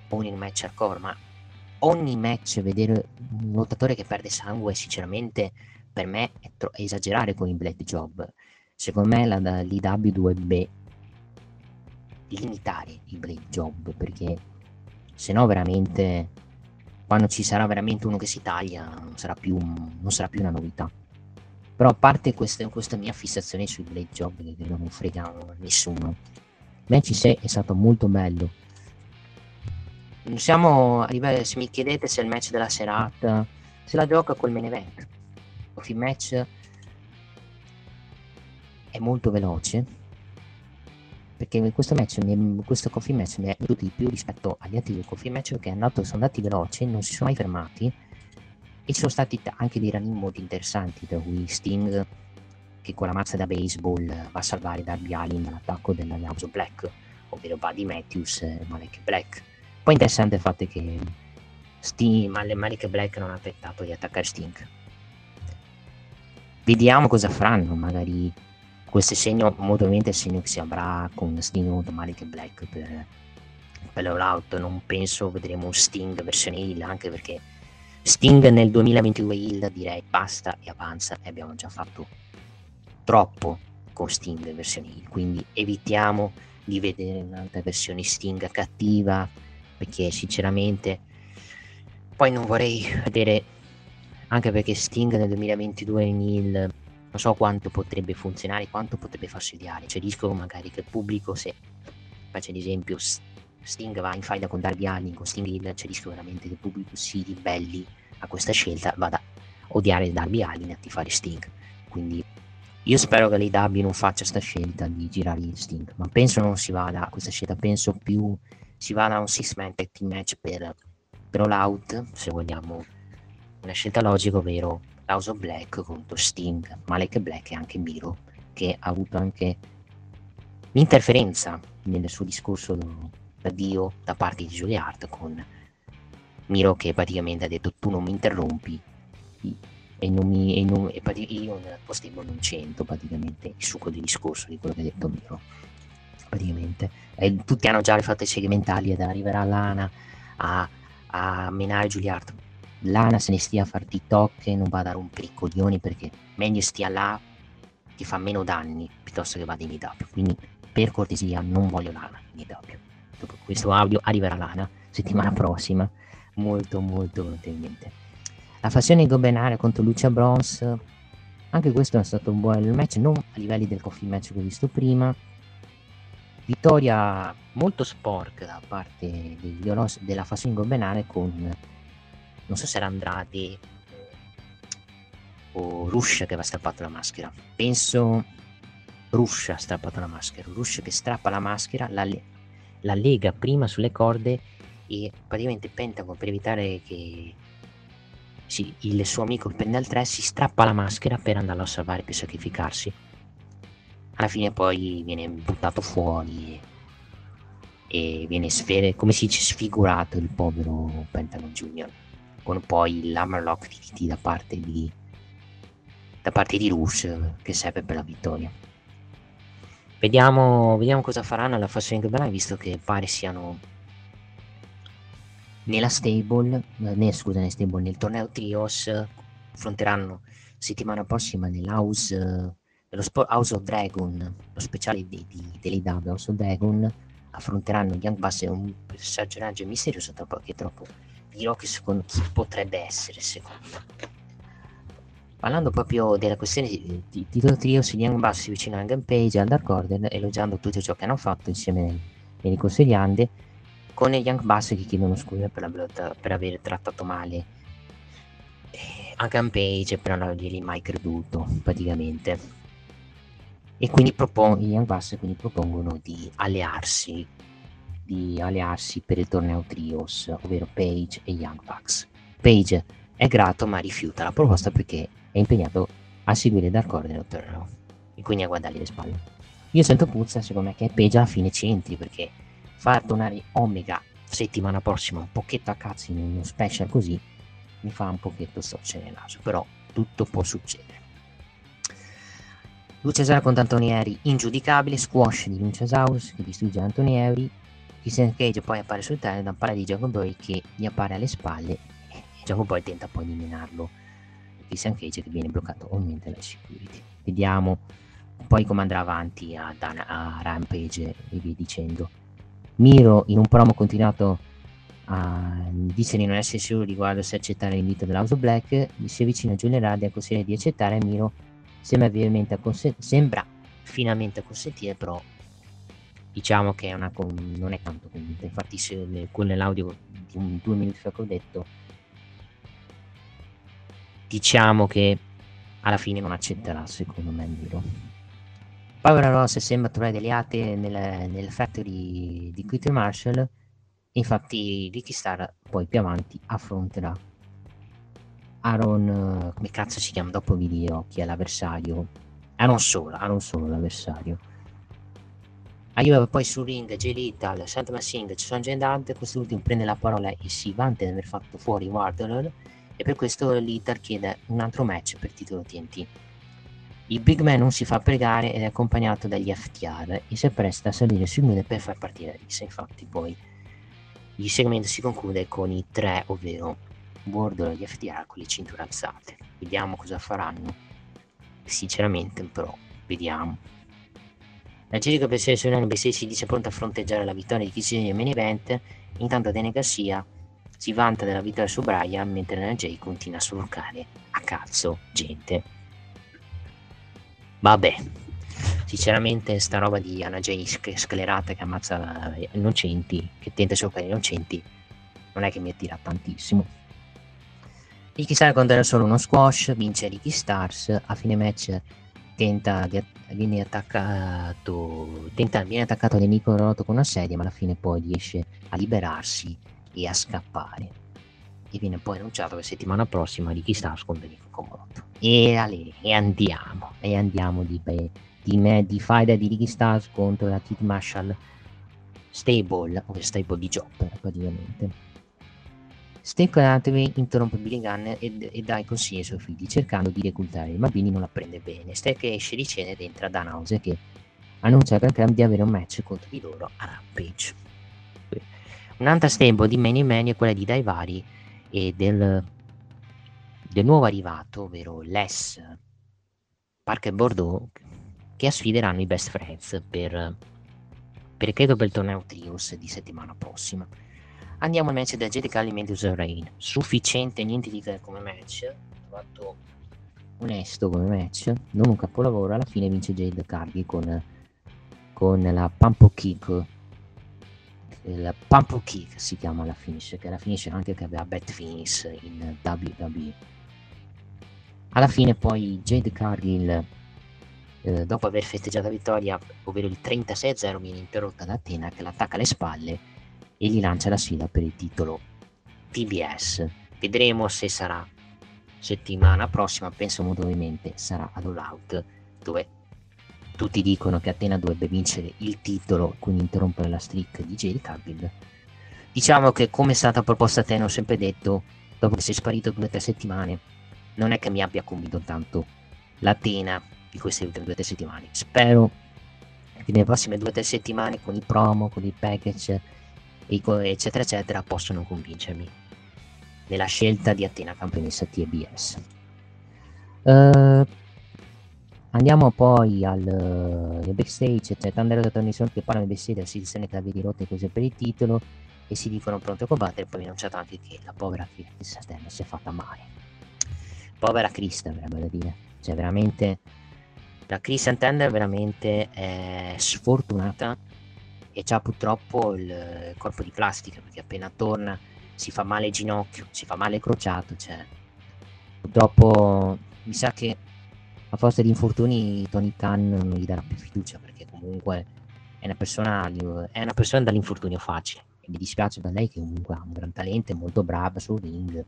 o in un match hardcore, ma ogni match vedere un lottatore che perde sangue, sinceramente, per me è, tro- è esagerare con i Blade Job. Secondo me la, l'IW dovrebbe limitare i Blade Job perché se no veramente quando ci sarà veramente uno che si taglia non sarà più, non sarà più una novità. Però a parte questa, questa mia fissazione sui blade job che non fregano nessuno, match in sé è stato molto bello. Siamo a livello, se mi chiedete se il match della serata, se la gioca col main event. Il match è molto veloce, perché questo match, questo coffee match mi è piaciuto di più rispetto agli altri coffee match che andato, sono andati veloci, non si sono mai fermati e ci sono stati anche dei running molto interessanti, tra cui Sting che con la mazza da baseball va a salvare Darby Allin dall'attacco della House Black, ovvero Buddy Matthews e Malek Black. Poi interessante il fatto che Sting, Malek Black non ha tentato di attaccare Sting. Vediamo cosa faranno, magari questo segno molto probabilmente il segno che si avrà con Sting contro Malik Black per, per l'All non penso vedremo Sting versione Hill anche perché Sting nel 2022 Hill direi basta e avanza e abbiamo già fatto troppo con Sting versione Hill quindi evitiamo di vedere un'altra versione Sting cattiva perché sinceramente poi non vorrei vedere anche perché Sting nel 2022 in il non so quanto potrebbe funzionare, quanto potrebbe fastidiare. C'è il rischio magari che il pubblico, se faccio l'esempio, Sting va in faida con Darby Allin, con Sting Hill, c'è rischio veramente che il pubblico si ribelli a questa scelta, vada a odiare Darby Allin e a tifare Sting. Quindi io spero che l'AW non faccia questa scelta di girare il Sting, ma penso non si vada a questa scelta, penso più si vada a un six-man tag team match per, per All Out, se vogliamo una scelta logica, ovvero House of Black contro Sting, Malek Black e anche Miro, che ha avuto anche l'interferenza nel suo discorso da Dio da parte di Julia Hart con Miro che praticamente ha detto tu non mi interrompi e, non mi, e, non, e io nel post non c'entro praticamente il succo del discorso di quello che ha detto Miro. Praticamente. E tutti hanno già le fatte segmentali ed arriverà Lana a, a menare Giuliard Lana se ne stia a fare TikTok e non vada a rompere i coglioni perché meglio stia là che fa meno danni piuttosto che vada in IW quindi per cortesia non voglio Lana in IW dopo questo audio arriverà Lana settimana prossima. Molto molto probabilmente la fazione Gobenare contro Lucia Bronze, anche questo è stato un buon match, non a livelli del coffee match che ho visto prima. Vittoria molto sporca da parte Oros, della fazione Gobenare con, non so se era Andrade o Rush che aveva strappato la maschera. Penso Rush ha strappato la maschera. Rush che strappa la maschera, la, la lega prima sulle corde e praticamente Pentagon per evitare che si, il suo amico prende il 3, si strappa la maschera per andarlo a salvare, per sacrificarsi. Alla fine poi viene buttato fuori e, e viene sfere, come si dice, sfigurato il povero Pentagon Junior. Con poi l'hammerlock di TT da parte di, da parte di Rush che serve per la vittoria. Vediamo, vediamo cosa faranno alla Fashion Brand visto che pare siano nella stable, né, scusa, nella stable, nel torneo Trios affronteranno settimana prossima nell'House dello Sport House of Dragon, lo speciale di, di, dell'IW House of Dragon, affronteranno Young Bucks e un personaggio misterioso troppo, che troppo dirò che secondo chi potrebbe essere secondo Parlando proprio della questione di, di titolo Trios, gli Young Bucks si avvicinano a Rampage e al Dark Order elogiando tutto ciò che hanno fatto insieme nei, di Ande con i Young Bucks che chiedono scusa per, la, per aver trattato male eh, anche Page per non avergli mai creduto praticamente. E quindi propon- Young Bucks quindi propongono di allearsi di allearsi per il torneo Trios ovvero Page e Young Bucks. Page è grato ma rifiuta la proposta perché è impegnato a seguire Dark Order nel torneo e quindi a guardargli le spalle. Io sento puzza secondo me che Page alla fine c'entri perché far tornare Omega settimana prossima un pochetto a cazzo in uno special così mi fa un pochetto storcere il naso però tutto può succedere. Luciasaurus contro Antonieri ingiudicabile squash di Luciasaurus che distrugge Antonieri Christian Cage poi appare sul terreno da parte di Jacob Boy che gli appare alle spalle e Jacob Boy tenta poi di minarlo. Christian Cage che viene bloccato ovviamente dai security. Vediamo poi come andrà avanti a, Dan- a Rampage e via dicendo. Miro in un promo continuato a dice di non essere sicuro riguardo se accettare l'invito dell'House of Black, si avvicina a Giulia Radi a consigliare di accettare Miro. Sembra, finalmente consentire, però diciamo che è una con- non è tanto convinta. Infatti, se, con l'audio di un, due minuti fa che ho detto, diciamo che alla fine non accetterà, secondo me, Miro. Power Ross sembra trovare delle ate nel, nel factory di Quitter Marshall. Infatti, Ricky Star poi più avanti affronterà Aaron. Come cazzo si chiama? Dopo vi dirò chi è l'avversario. Aaron Solo, Aaron Solo l'avversario. Arriva poi su ring Jay Little, Santa Singh, ci sono Dante, quest'ultimo prende la parola e si vanta di aver fatto fuori Wardler e per questo Little chiede un altro match per titolo TNT. Il Big Man non si fa pregare ed è accompagnato dagli FTR e si appresta a salire sul muro per far partire rissa. Infatti poi il segmento si conclude con i tre, ovvero Wardlow e gli FTR con le cinture alzate. Vediamo cosa faranno. Sinceramente però, vediamo. La Jericho per selezionare B6 si dice pronta a fronteggiare la vittoria di Kissinger nel main event, intanto Dene Garcia si vanta della vittoria su Brian mentre Nana Jay continua a surcare a cazzo gente. Vabbè, sinceramente sta roba di Anna Jay sclerata che ammazza innocenti, che tenta di surcare innocenti, non è che mi attira tantissimo. Ricky Stars contro solo uno squash, vince Ricky Stars, a fine match tenta di, viene attaccato, tenta, viene attaccato da Nico Roto con una sedia, ma alla fine poi riesce a liberarsi e a scappare. E viene poi annunciato che settimana prossima Ricky Stars contro Nico Comoroto. E, ale, e andiamo, e andiamo di, di, di, di fight di Ricky Stars contro la Kid Marshall Stable, o Stable di Jopper praticamente. Steve Anthony interrompe Billy Gunn e, e, dà i consigli ai suoi figli, cercando di reclutare il bambino non la prende bene. Steve esce di cena ed entra da Nausea che annuncia al Cram di avere un match contro di loro a Rampage. Un'altra stable di Many Many è quella di Daivari e del, del nuovo arrivato, ovvero Les Parker Bordeaux, che sfideranno i Best Friends per, per credo per il torneo Trios di settimana prossima. Andiamo al match da Jade Alimentus Rain. Sufficiente, niente di che come match. Fatto onesto come match. Non un capolavoro. Alla fine vince Jade Cargi con, con la Pump Kick. Il Pump Kick si chiama la finish. Che è la finish anche che aveva Bad Finish in WWE. Alla fine poi Jade Cargill eh, dopo aver festeggiato la vittoria, ovvero il 36-0, viene interrotta da Atena che l'attacca alle spalle e gli lancia la sfida per il titolo TBS. Vedremo se sarà settimana prossima, penso molto probabilmente sarà ad All Out, dove tutti dicono che Atena dovrebbe vincere il titolo, quindi interrompere la streak di Jerry Cargill. Diciamo che come è stata proposta Atena ho sempre detto, dopo che sei sparito due o tre settimane, non è che mi abbia convinto tanto l'Atena di queste ultime due o tre settimane. Spero che nelle prossime due o tre settimane con il promo, con il package eccetera eccetera possono convincermi nella scelta di Atena campionessa TBS. Uh, eh, andiamo poi al, uh, backstage, c'è Thunder e Tony Storm che parlano di backstage, si dicono che avete rotte cose per il titolo e si dicono pronti a combattere, poi annunciato anche che la povera Krista si è fatta male. Povera Krista, verrebbe da dire. Cioè, veramente, la Christian Tender veramente è sfortunata e ha purtroppo il corpo di plastica perché appena torna si fa male ginocchio, si fa male crociato, cioè purtroppo mi sa che a forza di infortuni Tony Khan non gli darà più fiducia perché comunque è una persona, è una persona dall'infortunio facile. E mi dispiace per lei che comunque ha un gran talento, è molto brava sul ring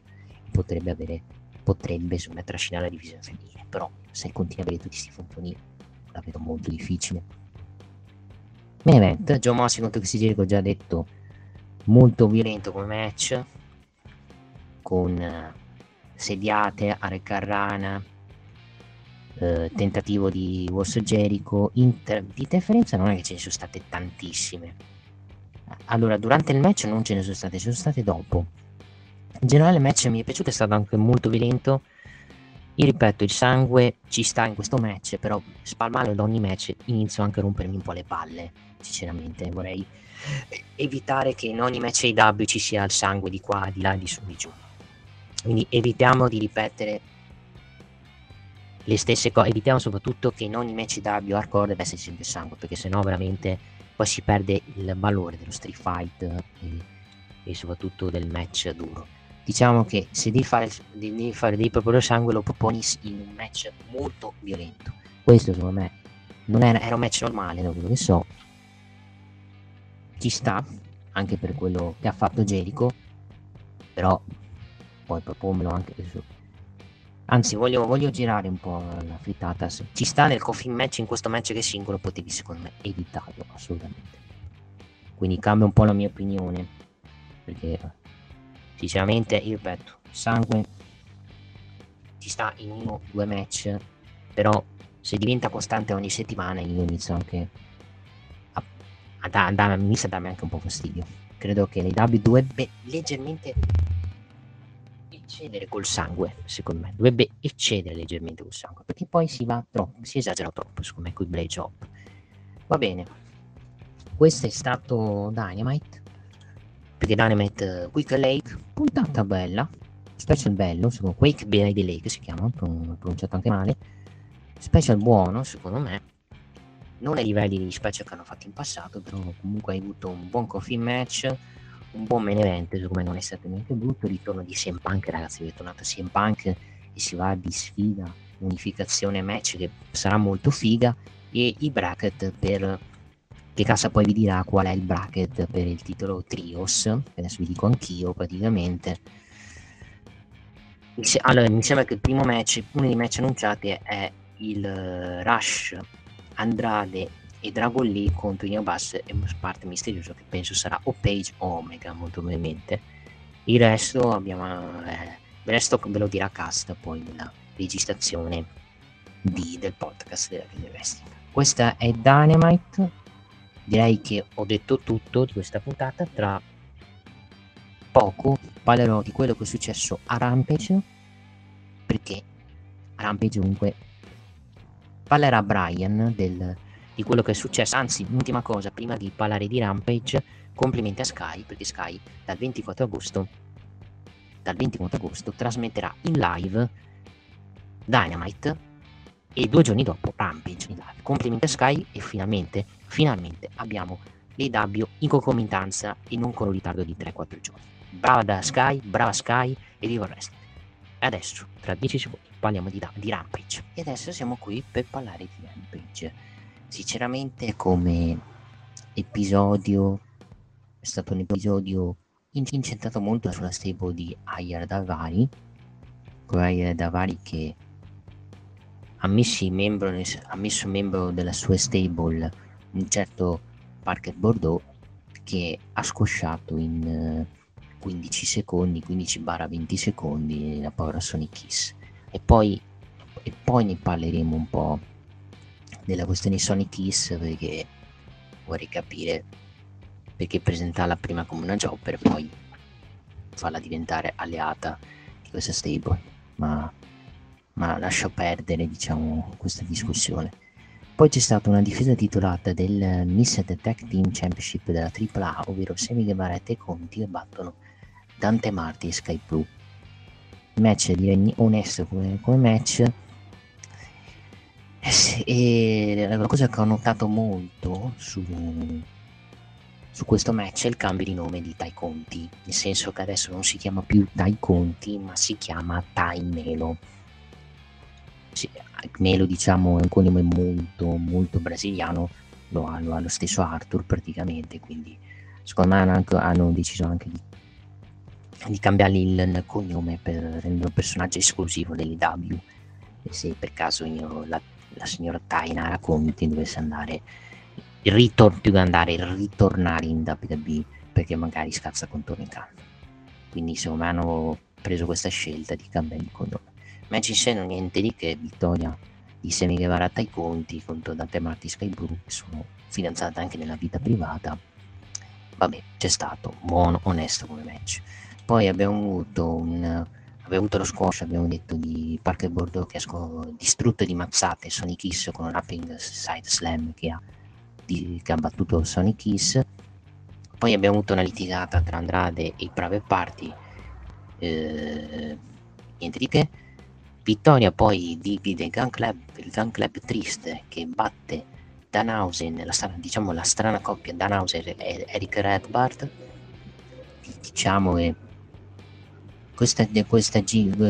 potrebbe avere potrebbe insomma trascinare la divisione femminile però se continua a avere tutti questi infortuni la vedo molto difficile Main Joe Mossi contro Chris Jericho, ho già detto, molto violento come match, con uh, sediate, Are Carrana, uh, tentativo di Wars Jericho, inter- di interferenza non è che ce ne sono state tantissime. Allora, durante il match non ce ne sono state, ce ne sono state dopo. In generale il match mi è piaciuto, è stato anche molto violento, io ripeto, il sangue ci sta in questo match, però spalmarlo da ogni match inizio anche a rompermi un po' le palle, sinceramente. Vorrei evitare che in ogni match AW ci sia il sangue di qua, di là, di su, di giù. Quindi evitiamo di ripetere le stesse cose, evitiamo soprattutto che in ogni match AW hardcore deve essere sempre sangue, perché sennò veramente poi si perde il valore dello street fight e, e soprattutto del match duro diciamo che se devi fare, devi fare devi proporre sangue lo proponi in un match molto violento questo secondo me non era, era un match normale da quello che so ci sta anche per quello che ha fatto Jericho però poi proponmelo anche su. Anzi voglio, voglio, girare un po' la frittata ci sta nel coffin match in questo match che singolo potevi secondo me evitarlo assolutamente. Quindi cambia un po' la mia opinione perché sinceramente io ripeto sangue ci sta in uno o due match però se diventa costante ogni settimana io inizio anche a, a, a, inizia a darmi anche un po' fastidio. Credo che le W dovrebbe leggermente eccedere col sangue secondo me. Dovrebbe eccedere leggermente col sangue perché poi si va troppo si esagera troppo secondo me con il blade job va bene. Questo è stato Dynamite. Perché Dynamite Quick Lake, puntata bella, special bello, secondo Quake by the Lake si chiama, pronunciato anche male, special buono secondo me, non ai livelli di special che hanno fatto in passato, però comunque hai avuto un buon coffee match, un buon main event, secondo non è stato niente brutto, il ritorno di CM Punk ragazzi, è tornato CM Punk e si va di sfida, unificazione match che sarà molto figa e i bracket per che cassa poi vi dirà qual è il bracket per il titolo Trios, adesso vi dico anch'io praticamente. Allora, mi sembra che il primo match, uno dei match annunciati è il eh, Rush Andrade e Dragon Lee contro Ino Bass e parte misterioso che penso sarà o Page o Omega molto probabilmente. Il resto abbiamo eh, il resto ve lo dirà Cast poi nella registrazione di, del podcast della Video Wrestling. Questa è Dynamite. Direi che ho detto tutto di questa puntata. Tra poco parlerò di quello che è successo a Rampage. Perché Rampage comunque parlerà Brian del, di quello che è successo. Anzi, l'ultima cosa, prima di parlare di Rampage, complimenti a Sky, perché Sky dal 24 agosto, dal 24 agosto trasmetterà in live Dynamite e due giorni dopo Rampage in live. Complimenti a Sky e finalmente, finalmente abbiamo l'EW in concomitanza e non con un ritardo di 3-4 giorni. Brava da Sky, brava Sky e viva il. E adesso, tra 10 secondi, parliamo di, di Rampage. E adesso siamo qui per parlare di Rampage. Sinceramente come episodio è stato un episodio incentrato molto sulla stable di Ayar Davari, con Ayar Davari che ammessi membro, ammesso membro della sua stable un certo Parker Bordeaux che ha scosciato in 15 eh, secondi, 15-20 secondi la povera Sonic Kiss. E poi, e poi ne parleremo un po' della questione Sonic Kiss perché vorrei capire perché presentarla prima come una Jobber e poi farla diventare alleata di questa stable. Ma ma lascio perdere diciamo questa discussione. Poi c'è stata una difesa titolata del Missed Tag Team Championship della AAA, ovvero Semi Guevara e Conti che battono Dante Marti e Sky Blue. Match direi onesto come, come match. E la cosa che ho notato molto su, su questo match è il cambio di nome di Tai Conti, nel senso che adesso non si chiama più Tai Conti, ma si chiama Tai Melo Melo diciamo è un cognome molto molto brasiliano lo ha, lo lo stesso Arthur praticamente quindi secondo me hanno, hanno deciso anche di, di cambiargli il, cognome per rendere un personaggio esclusivo dell'IW e se per caso io, la, la signora Taina Conti dovesse andare ritor- andare ritornare in WWE perché magari scazza contorno in campo quindi me hanno preso questa scelta di cambiare il cognome Match in scena niente di che, vittoria di Semi Guevara ai conti contro Dante Marti Sky Blue, che sono fidanzate anche nella vita privata. Vabbè, c'è stato, buono, onesto come match. Poi abbiamo avuto un abbiamo avuto lo squash, abbiamo detto di Parker Bordeaux che ha distrutto di mazzate Sonic Kiss con un rapping side slam che ha, di, che ha battuto Sonic Kiss. Poi abbiamo avuto una litigata tra Andrade e i Private Party. Eh, niente di che Vittoria poi divide il Gun Club, il Gun Club triste che batte Danhausen, la, diciamo la strana coppia Danhausen e Eric Redbart. Diciamo che questa, questa,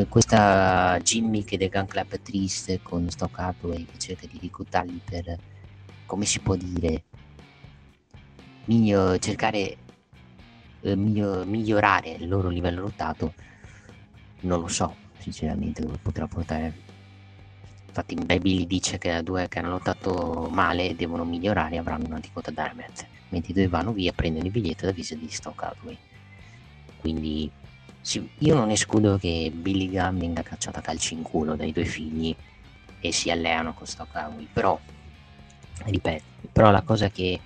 questa gimmick del Gun Club triste con Stock Hathaway che cerca di riclutarli per, come si può dire, miglior, cercare eh, miglior, migliorare il loro livello lottato, non lo so sinceramente dove potrà portare. Infatti Baby dice che a due che hanno lottato male devono migliorare avranno una quota Diamond mentre i due vanno via prendono il biglietto da visita di Stock Hathaway quindi sì, io non escludo che Billy Gunn venga cacciato a calci in culo dai due figli e si alleano con Stock Hathaway però ripeto però la cosa che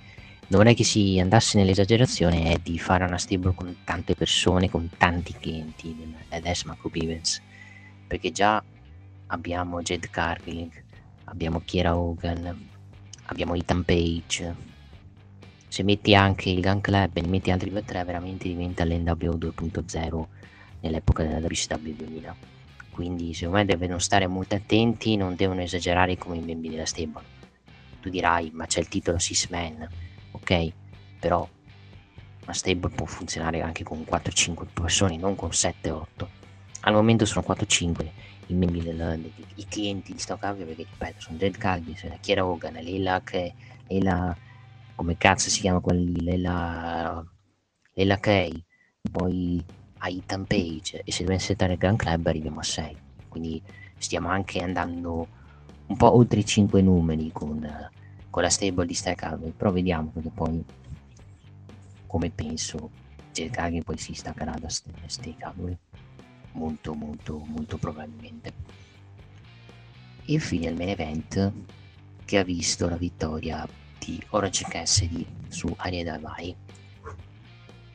non vorrei che si andasse nell'esagerazione è di fare una stable con tante persone con tanti clienti adesso Marco Bivens perché già abbiamo Jed Cargill, abbiamo Kiera Hogan, abbiamo Ethan Page, se metti anche il Gun Club e ne metti altri 2-3 veramente diventa l'NWO 2.0 nell'epoca della WCW 2000 quindi secondo me devono stare molto attenti non devono esagerare come i membri della stable. Tu dirai ma c'è il titolo Six Man ok però una stable può funzionare anche con 4-5 persone non con 7-8 al momento sono 4-5 i membri del, del, i clienti di Stockhouse perché ripeto sono Jed Calvis, Kiera Hogan, Leila, Leila come cazzo si chiama quelli Leila, Leila Kay poi a Ethan Page e se dovesse settare il Grand Club arriviamo a 6 quindi stiamo anche andando un po' oltre i 5 numeri con, con la stable di Stack però vediamo perché poi come penso Jed Calvin poi si staccherà da Stack molto molto molto probabilmente. E infine il main event che ha visto la vittoria di Orange Cassidy su Aria Davai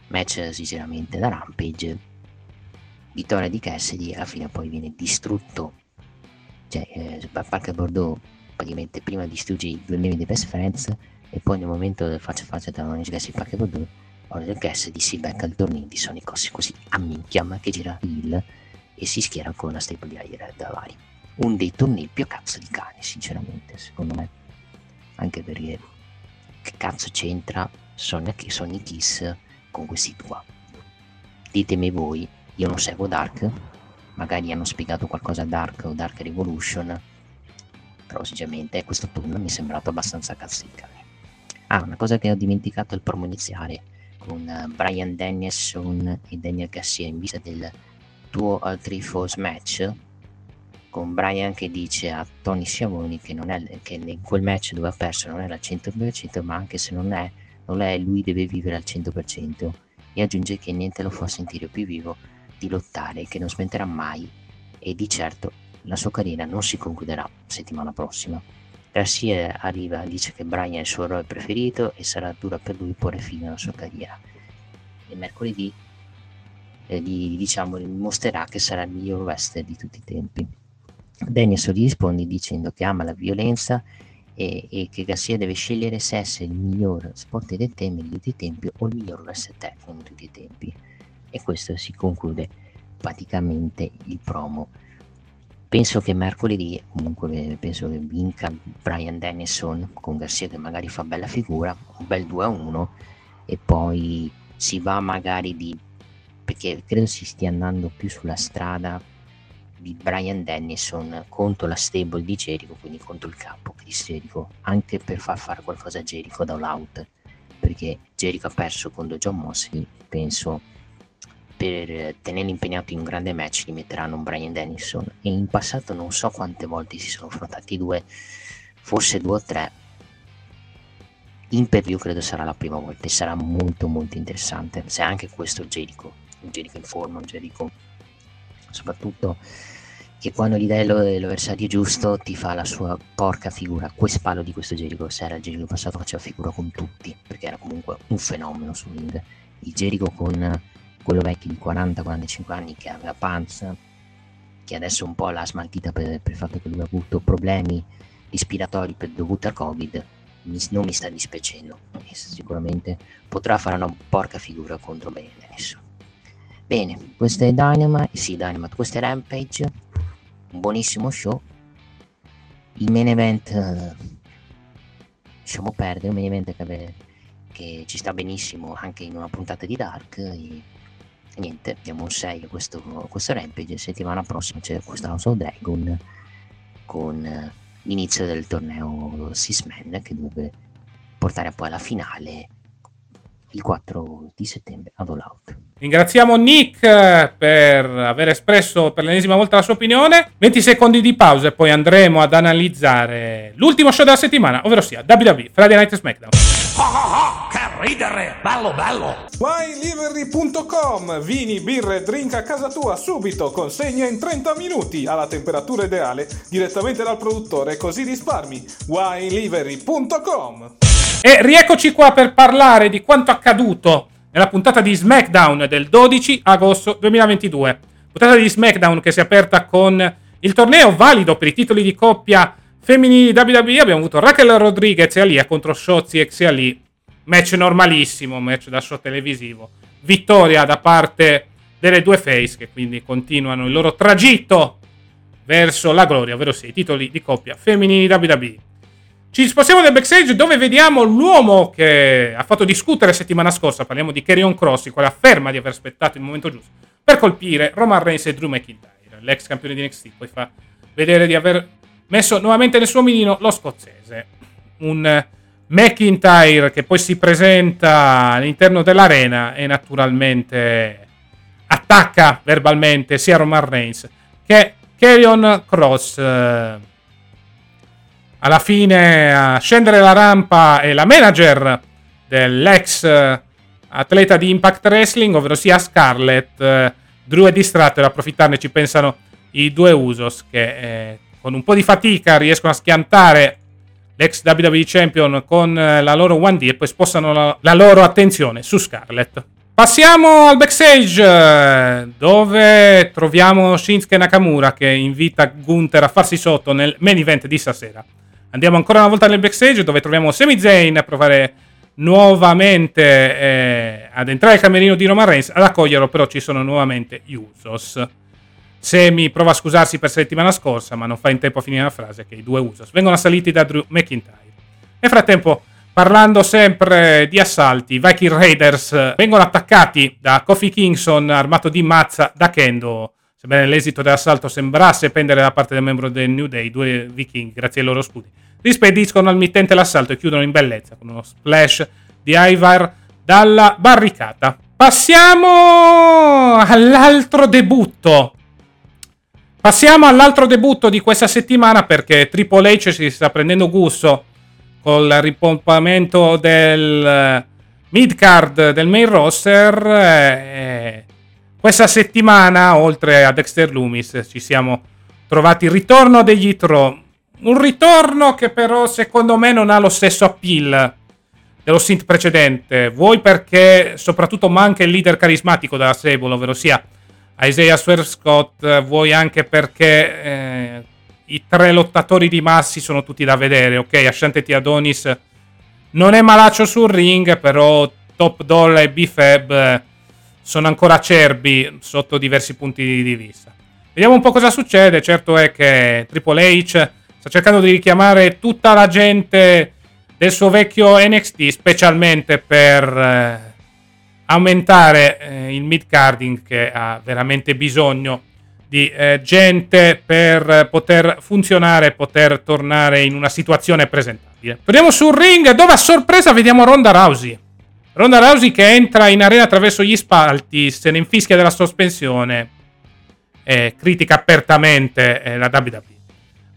match sinceramente da Rampage. Vittoria di Cassidy alla fine poi viene distrutto. Cioè eh, Parker Bordeaux praticamente prima distrugge i due membri dei Best Friends e poi nel momento del faccia a faccia tra Orange Cassidy e Parker Bordeaux Orange Cassidy si becca il torneo di Sonic Cossi così a minchia ma che gira il e si schiera con la stable di Aira Davari un dei tornei più cazzo di cane sinceramente secondo me. Anche perché che cazzo c'entra? Sonic, Sonic Kiss con questi qua. Ditemi voi io non seguo Dark magari hanno spiegato qualcosa a Dark o Dark Revolution però sinceramente questo turno mi è sembrato abbastanza cane ah una cosa che ho dimenticato al promo iniziale con uh, Brian Danielson e Daniel Garcia in vista del tuo al Three Falls match con Brian che dice a Tony Schiavoni che, non è, che in quel match dove ha perso non era al 100% ma anche se non è, non è lui deve vivere al 100% e aggiunge che niente lo fa sentire più vivo di lottare che non smetterà mai. E di certo la sua carriera non si concluderà settimana prossima. Garcia arriva e dice che Brian è il suo eroe preferito e sarà dura per lui porre fine alla sua carriera. E mercoledì eh, gli, diciamo, mostrerà che sarà il miglior wrestler di tutti i tempi Gli risponde dicendo che ama la violenza e, e, che Garcia deve scegliere se essere il miglior sport del tempo di tutti i tempi o il miglior wrestler di tutti i tempi. E questo si conclude praticamente il promo. Penso che mercoledì comunque penso che vinca Brian Dennison con Garcia che magari fa bella figura un bel 2 a 1 e poi si va magari di perché credo si stia andando più sulla strada di Brian Dennison contro la stable di Jericho, quindi contro il capo Chris Jericho, anche per far fare qualcosa a Jericho da out, perché Jericho ha perso contro John Mosley, penso per tenerlo impegnato in un grande match gli metteranno un Brian Dennison. E in passato non so quante volte si sono affrontati due, forse due o tre, in per view credo sarà la prima volta e sarà molto molto interessante, se anche questo Jericho, un Jericho in forma, un Jericho soprattutto che quando gli dai l'avversario giusto ti fa la sua porca figura. Questo palo di questo Jericho, se era il Jericho passato faceva figura con tutti, perché era comunque un fenomeno sul ring. Il Jericho con quello vecchio di 40-45 anni che aveva panza, che adesso un po' l'ha smaltita per, per il fatto che lui ha avuto problemi respiratori dovuti al Covid, mi, non mi sta dispiacendo. Sicuramente potrà fare una porca figura contro Bene adesso. Bene, questo è Dynamite, sì Dynamite, questo è Rampage, un buonissimo show. Il main event, eh, lasciamo perdere, un main event che, che, ci sta benissimo anche in una puntata di Dark. E, e niente, diamo un 6 a questo, questo Rampage, settimana prossima c'è questo House of Dragon con eh, l'inizio del torneo Six che dovrebbe portare poi alla finale il 4 di settembre ad All Out. Ringraziamo Nick eh, per aver espresso per l'ennesima volta la sua opinione. 20 secondi di pausa e poi andremo ad analizzare l'ultimo show della settimana, ovvero sia WWE Friday Night SmackDown. Oh, oh, oh, che ridere! Bello, bello! WineLivery.com Vini, birre, drink a casa tua subito, consegna in 30 minuti alla temperatura ideale direttamente dal produttore, così risparmi. WineLivery.com e rieccoci qua per parlare di quanto accaduto nella puntata di SmackDown del 12 agosto 2022. Puntata di SmackDown che si è aperta con il torneo valido per i titoli di coppia femminili WWE. Abbiamo avuto Raquel Rodriguez e Alia contro Shotzi e Xiali. match normalissimo, match da show televisivo. Vittoria da parte delle due face che quindi continuano il loro tragitto verso la gloria, ovvero sì, i titoli di coppia femminili WWE. Ci spostiamo nel backstage dove vediamo l'uomo che ha fatto discutere settimana scorsa, parliamo di Carrion Cross, il quale afferma di aver aspettato il momento giusto per colpire Roman Reigns e Drew McIntyre, l'ex campione di NXT, poi fa vedere di aver messo nuovamente nel suo mirino lo scozzese. Un McIntyre che poi si presenta all'interno dell'arena e naturalmente attacca verbalmente sia Roman Reigns che Carrion Cross. Alla fine a scendere la rampa è la manager dell'ex eh, atleta di Impact Wrestling, ovvero sia Scarlett. Eh, Drew è distratto e approfittarne ci pensano i due Usos che eh, con un po' di fatica riescono a schiantare l'ex WWE Champion con eh, la loro 1D e poi spostano la, la loro attenzione su Scarlett. Passiamo al backstage dove troviamo Shinsuke Nakamura che invita Gunther a farsi sotto nel main event di stasera. Andiamo ancora una volta nel backstage dove troviamo Sami Zayn a provare nuovamente eh, ad entrare al camerino di Roman Reigns. Ad accoglierlo però ci sono nuovamente gli Usos. Semi prova a scusarsi per settimana scorsa, ma non fa in tempo a finire la frase che i due Usos vengono assaliti da Drew McIntyre. Nel frattempo, parlando sempre di assalti, i Viking Raiders vengono attaccati da Kofi Kingston armato di mazza da Kendo. Sebbene l'esito dell'assalto sembrasse pendere da parte del membro del New Day, i due viking, grazie ai loro scudi, rispediscono al mittente l'assalto e chiudono in bellezza con uno splash di Ivar dalla barricata. Passiamo all'altro debutto Passiamo all'altro debutto di questa settimana perché Triple H si sta prendendo gusto col ripompamento del eh, mid card del main roster. E questa settimana, oltre a Dexter Loomis, ci siamo trovati il ritorno degli Itro. Un ritorno che però secondo me non ha lo stesso appeal dello synth precedente. Vuoi perché soprattutto manca il leader carismatico della Sable, ovvero sia Isaiah Swerve Scott, vuoi anche perché eh, i tre lottatori di Massi sono tutti da vedere, ok? Asciante T. Adonis non è malaccio sul ring, però Top Doll e B-Fab eh, sono ancora acerbi sotto diversi punti di vista. Vediamo un po' cosa succede. Certo è che Triple H sta cercando di richiamare tutta la gente del suo vecchio NXT, specialmente per eh, aumentare eh, il mid carding che ha veramente bisogno di eh, gente per poter funzionare e poter tornare in una situazione presentabile. Torniamo sul ring dove a sorpresa vediamo Ronda Rousey. Ronda Rousey che entra in arena attraverso gli spalti, se ne infischia della sospensione e critica apertamente eh, la WWE.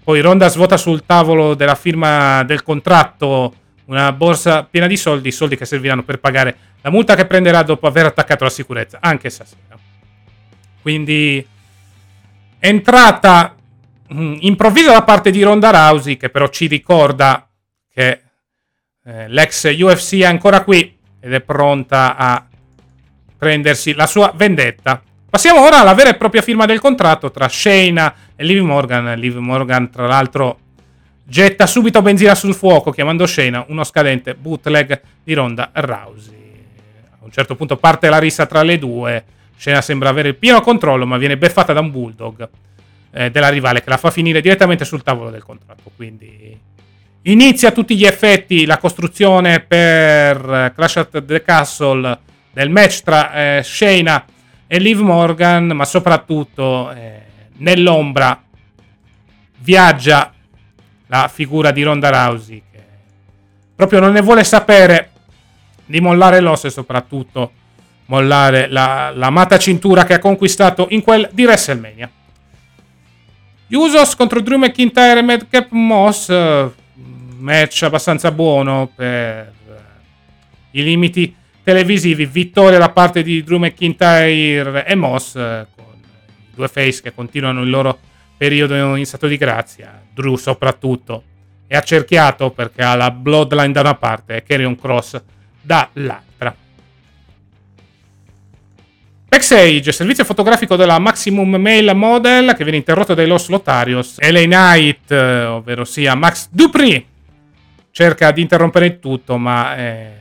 Poi Ronda svuota sul tavolo della firma del contratto una borsa piena di soldi, soldi che serviranno per pagare la multa che prenderà dopo aver attaccato la sicurezza, anche stasera. Quindi entrata mm, improvvisa da parte di Ronda Rousey, che però ci ricorda che eh, l'ex UFC è ancora qui ed è pronta a prendersi la sua vendetta. Passiamo ora alla vera e propria firma del contratto tra Shayna e Liv Morgan. Liv Morgan, tra l'altro, getta subito benzina sul fuoco, chiamando Shayna uno scadente bootleg di Ronda Rousey. A un certo punto parte la rissa tra le due. Shayna sembra avere il pieno controllo, ma viene beffata da un bulldog eh, della rivale che la fa finire direttamente sul tavolo del contratto. Quindi inizia a tutti gli effetti la costruzione per Clash at the Castle del match tra eh, Shayna e Liv Morgan, ma soprattutto eh, nell'ombra viaggia la figura di Ronda Rousey che proprio non ne vuole sapere di mollare l'osso e soprattutto mollare la, l'amata cintura che ha conquistato in quel di WrestleMania. Usos contro Drew McIntyre e Madcap Moss, match abbastanza buono per i limiti televisivi, vittoria da parte di Drew McIntyre e Moss con i due face che continuano il loro periodo in stato di grazia. Drew soprattutto è accerchiato perché ha la Bloodline da una parte e Carrion Cross dall'altra. Backstage, servizio fotografico della Maximum Mail Model che viene interrotto dai Los Lotarios. LA Knight, eh, ovvero sia Max Dupri, cerca di interrompere il tutto, ma eh,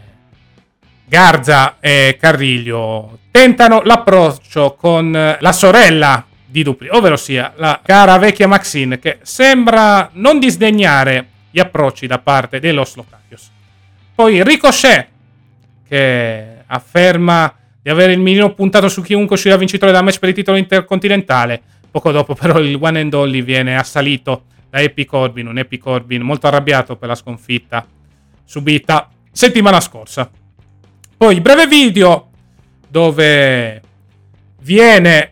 Garza e Carriglio tentano l'approccio con la sorella di Dupli, ovvero sia la cara vecchia Maxine che sembra non disdegnare gli approcci da parte dei Los Lotarios. Poi Ricochet che afferma di avere il mirino puntato su chiunque uscirà vincitore da match per il titolo intercontinentale. Poco dopo però il One and Only viene assalito da Epic Corbin, un Epic Corbin molto arrabbiato per la sconfitta subita settimana scorsa. Poi breve video dove viene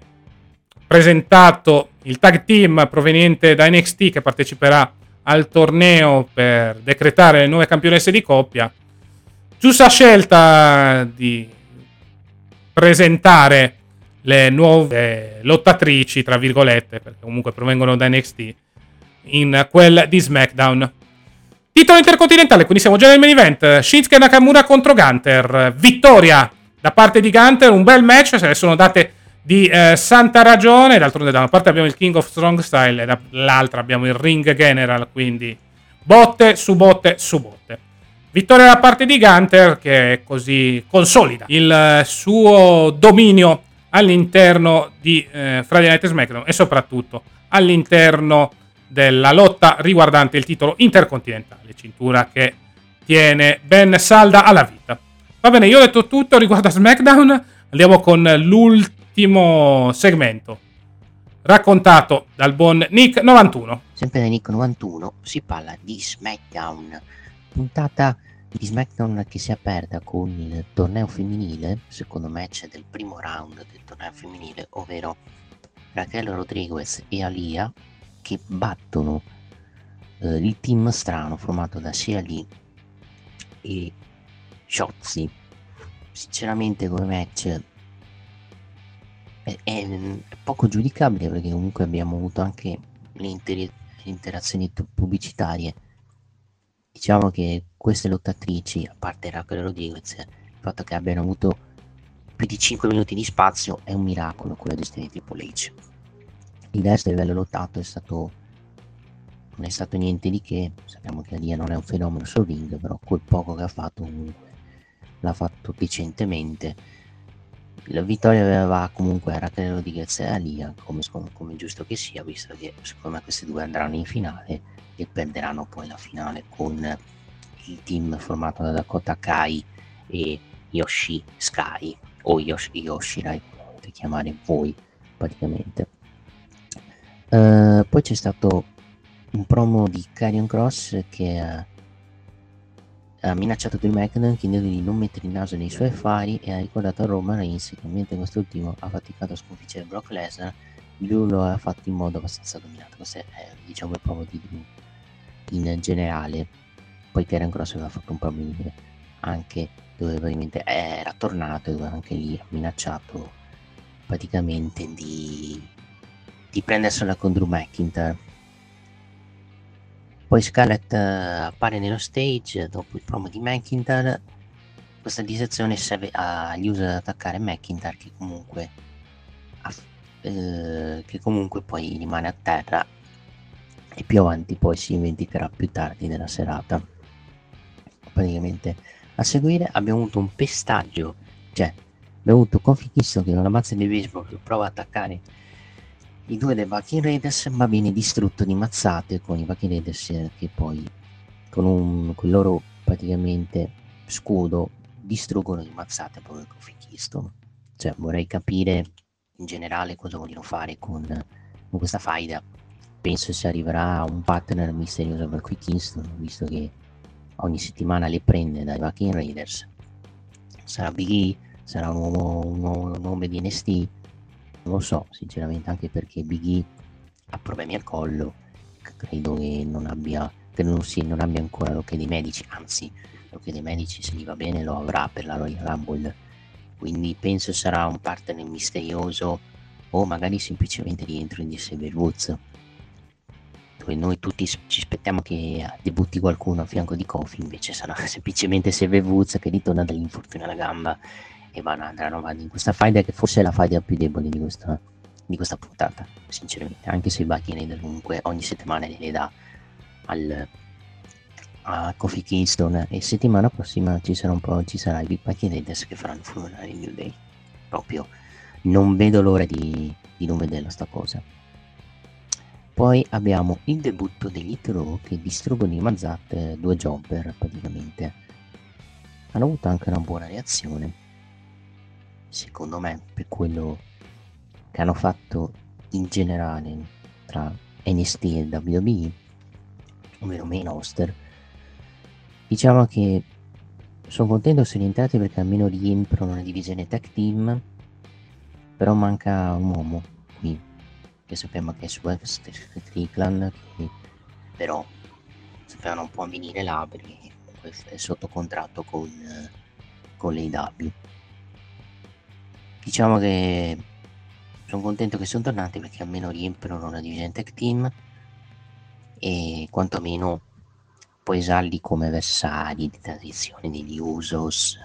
presentato il tag team proveniente da NXT che parteciperà al torneo per decretare le nuove campionesse di coppia. Giusta scelta di presentare le nuove lottatrici, tra virgolette, perché comunque provengono da NXT, in quel di SmackDown. Titolo intercontinentale, quindi siamo già nel main event. Shinsuke Nakamura contro Gunter. Vittoria da parte di Gunter, un bel match, se ne sono date di eh, santa ragione. D'altronde da una parte abbiamo il King of Strong Style e dall'altra abbiamo il Ring General, quindi botte su botte su botte. Vittoria da parte di Gunter che così consolida il eh, suo dominio all'interno di eh, Friday Night SmackDown e soprattutto all'interno della lotta riguardante il titolo intercontinentale, cintura che tiene ben salda alla vita. Va bene, io ho detto tutto riguardo a SmackDown, andiamo con l'ultimo segmento raccontato dal buon Nick91. Sempre da Nick91 si parla di SmackDown, puntata di SmackDown che si è aperta con il torneo femminile, secondo match del primo round del torneo femminile, ovvero Raquel Rodriguez e Alia che battono eh, il team strano formato da Sia Lee e Shotzi. Sinceramente come match è, è, è, poco giudicabile perché comunque abbiamo avuto anche le, inter- le interazioni pubblicitarie. Diciamo che queste lottatrici, a parte Raquel Rodriguez, il fatto che abbiano avuto più di 5 minuti di spazio è un miracolo quello di Steve Triple H il resto a livello lottato è stato non è stato niente di che. Sappiamo che Alia non è un fenomeno sul ring però quel poco che ha fatto comunque l'ha fatto decentemente. La vittoria aveva comunque a Raquel Rodriguez e Alia come, come giusto che sia visto che secondo me questi due andranno in finale e perderanno poi la finale con il team formato da Dakota Kai e Yoshi Sky o Yoshi, Yoshirai potete chiamare voi praticamente Uh, poi c'è stato un promo di Carrion Cross che ha, ha minacciato Drew McIntyre chiedendo di non mettere il naso nei suoi affari e ha ricordato a Roman Reigns che mentre quest'ultimo ha faticato a sconfiggere Brock Lesnar Drew lo ha fatto in modo abbastanza dominato. Questo è diciamo il promo di Drew in generale. Poi Karen Cross aveva fatto un promo anche dove praticamente era tornato e anche lì ha minacciato praticamente di di prendersela con Drew McIntyre. Poi Scarlett uh, appare nello stage dopo il promo di McIntyre. Questa disezione serve agli user ad attaccare McIntyre che comunque, eh, che comunque poi rimane a terra e più avanti poi si vendicherà più tardi nella serata. Praticamente a seguire abbiamo avuto un pestaggio, cioè abbiamo avuto Kingston che non ammazza di baseball prova ad attaccare i due dei Viking Raiders ma viene distrutto di mazzate con i Viking Raiders che poi con, un, con il loro praticamente scudo distruggono di mazzate proprio Kofi Kingston cioè vorrei capire in generale cosa vogliono fare con, con questa faida. Penso si arriverà a un partner misterioso per Kofi Kingston visto che ogni settimana le prende dai Viking Raiders. Sarà Big E sarà un nuovo, un nuovo nome di NST non lo so, sinceramente, anche perché Big E ha problemi al collo, credo che non abbia, che non, si, non abbia ancora l'ok dei medici, anzi, l'ok dei medici se gli va bene lo avrà per la Royal Rumble, quindi penso sarà un partner misterioso o magari semplicemente rientro in Xavier Woods dove noi tutti ci aspettiamo che debutti qualcuno a fianco di Kofi invece sarà semplicemente Xavier Woods che ritorna dall'infortunio alla gamba e vanno, andranno avanti in questa fight che forse è la fight più debole di questa, di questa puntata sinceramente. Anche se i Buccaneers comunque ogni settimana le dà al, a Coffee Keystone e settimana prossima ci sarà un po' ci sarà i Big Packy Raiders che faranno il New Day proprio. Non vedo l'ora di, di non vederla sta cosa. Poi abbiamo il debutto degli Hit Row che distruggono i Mazat eh, due jumper praticamente. Hanno avuto anche una buona reazione secondo me per quello che hanno fatto in generale tra NST e WWE ovvero main roster diciamo che sono contento se rientrati perché almeno rientrano nella divisione tech team però manca un uomo qui che sappiamo che è su Strickland che però sappiamo non può venire là perché è sotto contratto con, con l'AW diciamo che sono contento che sono tornati perché almeno riempiono la divisione tech team e quantomeno puoi usarli come avversari di transizione degli Usos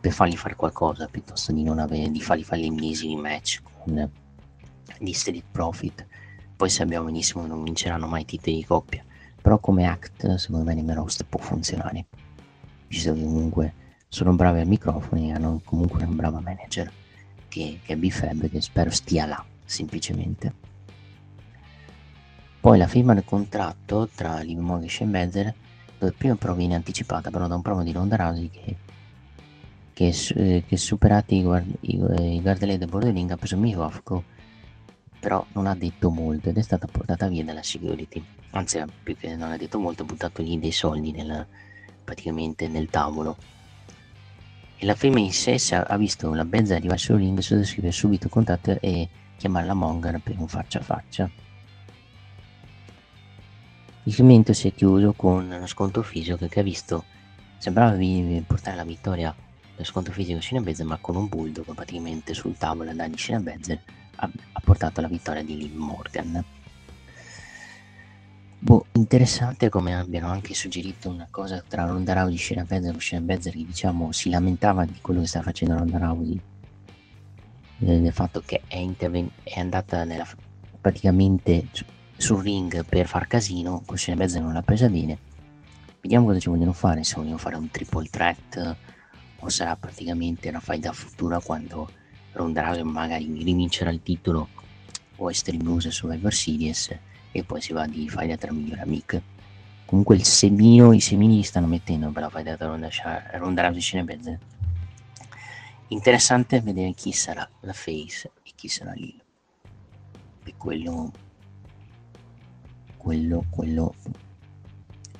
per fargli fare qualcosa piuttosto di non avere di fargli fare l'ennesimi match con gli Street Profit. Poi sappiamo benissimo che non vinceranno mai titoli di coppia. Però come act secondo me nel roster può funzionare. Visto che comunque sono bravi al microfono e hanno comunque una brava manager che, che Bifeb che spero stia là semplicemente poi la firma del contratto tra Liv Morgan e Benzer, dove prima però viene anticipata però da un promo di Ronda Rousey che, che, eh, che superati i, guard, i, i guardelli del borderling ha preso Mihofko, però non ha detto molto ed è stata portata via dalla security. Anzi, più che non ha detto molto, ha buttato lì dei soldi nel, praticamente nel tavolo. E la in sé ha visto la Benz arrivare sul ring, sottoscrivere subito contatto e chiamare la Mongan per un faccia a faccia. Il segmento si è chiuso con uno sconto fisico che ha visto sembrava portare la vittoria lo sconto fisico Cinebezze ma con un bulldog praticamente sul tavolo da di Cinebezze ha, ha portato la vittoria di Liv Morgan boh, interessante come abbiano anche suggerito una cosa tra Ronda Rousey, Shayna Baszler e Shayna Baszler che diciamo si lamentava di quello che sta facendo Ronda Rousey eh, del fatto che è, interven- è andata nella, praticamente sul ring per far casino, con Shayna Baszler non l'ha presa bene. Vediamo cosa ci vogliono fare, se vogliono fare un triple threat o sarà praticamente una fight da futura quando Ronda Rousey magari rivincerà il titolo o Extreme News Survivor Series e poi si va di fight tra migliori amiche. Comunque il semino, i semini stanno mettendo per la fight tra Ronda, Ronda Rousey e Baszler. Interessante vedere chi sarà la face e chi sarà Lil. Per quello quello, quello,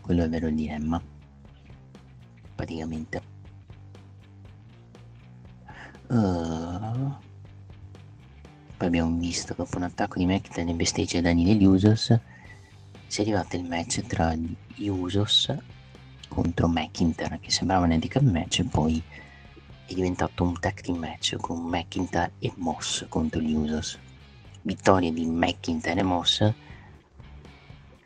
quello è vero il dilemma. Praticamente. Uh, poi abbiamo visto dopo un attacco di McIntyre in besteggia danni degli Usos. Si è arrivato il match tra gli Usos contro McIntyre che sembrava un handicap match e poi è diventato un tag team match con McIntyre e Moss contro gli Usos. Vittoria di McIntyre e Moss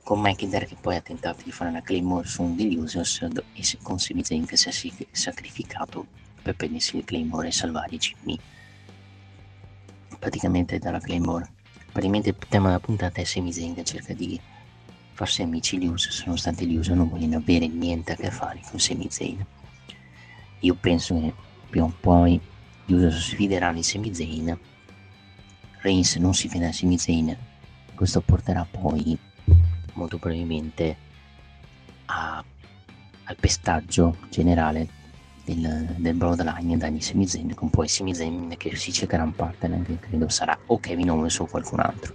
con McIntyre che poi ha tentato di fare una Claymore su un degli Usos e con Sami Zayn che si è sacrificato per prendersi il Claymore e salvare Jimmy praticamente dalla Claymore. Praticamente il tema della puntata è Sami Zayn cerca di farsi amici gli Usos nonostante gli Usos non vogliono avere niente a che fare con Sami Zayn io penso che prima o poi gli Usos sfideranno i Sami Zayn Reigns non si fiderà di Sami Zayn questo porterà poi molto probabilmente a, al pestaggio generale del, del Bloodline da Sami Zayn con poi Sami Zayn che si cercherà un partner che credo sarà o Kevin Owens o qualcun altro.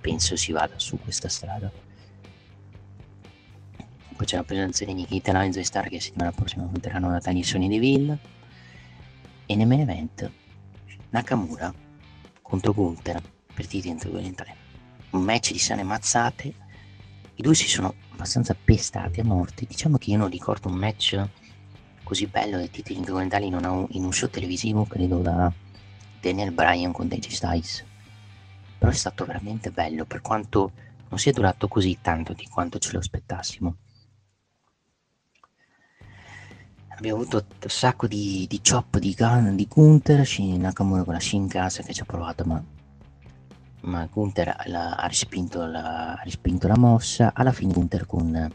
Penso si vada su questa strada. Poi c'è la presenza di Nikita Lines e Star che settimana prossima affronteranno la taglia Sony Deville e nel main event Nakamura contro Gunther per titolo intercontinentale un match di sane mazzate. I due si sono abbastanza pestati a morte. Diciamo che io non ricordo un match così bello dei titoli intercontinentali in, in un show televisivo, credo da Daniel Bryan con Digi Styles. Però è stato veramente bello, per quanto non sia durato così tanto di quanto ce lo aspettassimo. Abbiamo avuto un sacco di, di chop di Gun, di Gunther, Nakamura con la Shinkasa che ci ha provato, ma ma Gunther la, ha, respinto la, ha respinto la mossa alla fine Gunther con,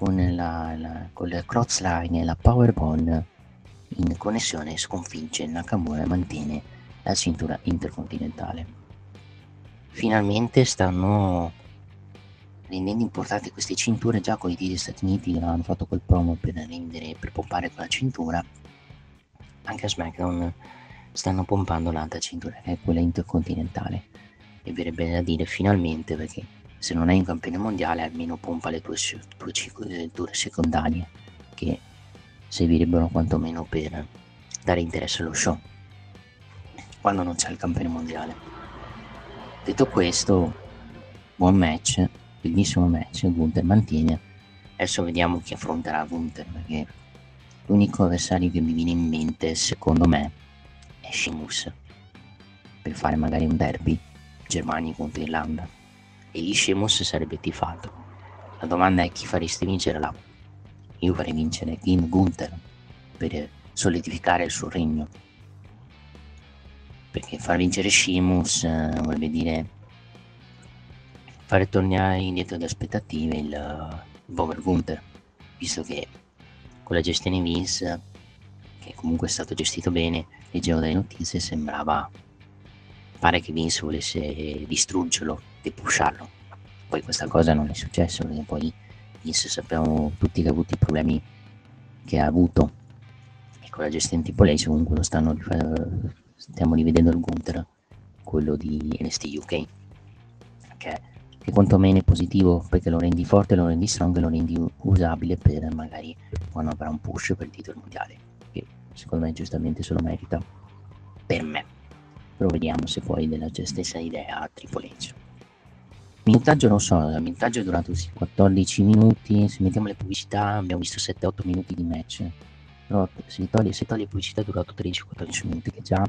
con, la, la, con il crossline e la powerbomb in connessione sconfigge Nakamura e mantiene la cintura intercontinentale. Finalmente stanno rendendo importanti queste cinture già con i degli Stati Uniti hanno fatto quel promo per rendere per pompare quella cintura anche a SmackDown stanno pompando l'altra cintura che è quella intercontinentale e verrebbe da dire finalmente perché se non hai un campione mondiale almeno pompa le tue, tue cinture secondarie che servirebbero quantomeno per dare interesse allo show quando non c'è il campione mondiale. Detto questo buon match bellissimo match Gunther mantiene. Adesso vediamo chi affronterà Gunther perché l'unico avversario che mi viene in mente secondo me è Sheamus per fare magari un derby Germania contro Irlanda e lì Sheamus sarebbe tifato la domanda è chi faresti vincere là io farei vincere Kim Gunther per solidificare il suo regno. Perché far vincere Sheamus eh, vorrebbe dire fare tornare indietro le aspettative il, il povero Gunther, visto che con la gestione Vince, che comunque è stato gestito bene, leggevo delle notizie, sembrava pare che Vince volesse distruggerlo, depusciarlo. Poi questa cosa non è successa perché poi Vince sappiamo tutti che ha avuto i problemi che ha avuto e con la gestione tipo lei comunque lo stanno stiamo rivedendo il Gunther quello di NST UK che che quantomeno è positivo perché lo rendi forte, lo rendi strong lo rendi usabile per magari quando avrà un push per il titolo mondiale, che secondo me giustamente se lo merita per me. Però vediamo se poi della stessa idea a Triple H. Minutaggio non so, il minutaggio è durato 14 minuti, se mettiamo le pubblicità abbiamo visto 7-8 minuti di match, però se toglie, se toglie pubblicità è durato 13-14 minuti che già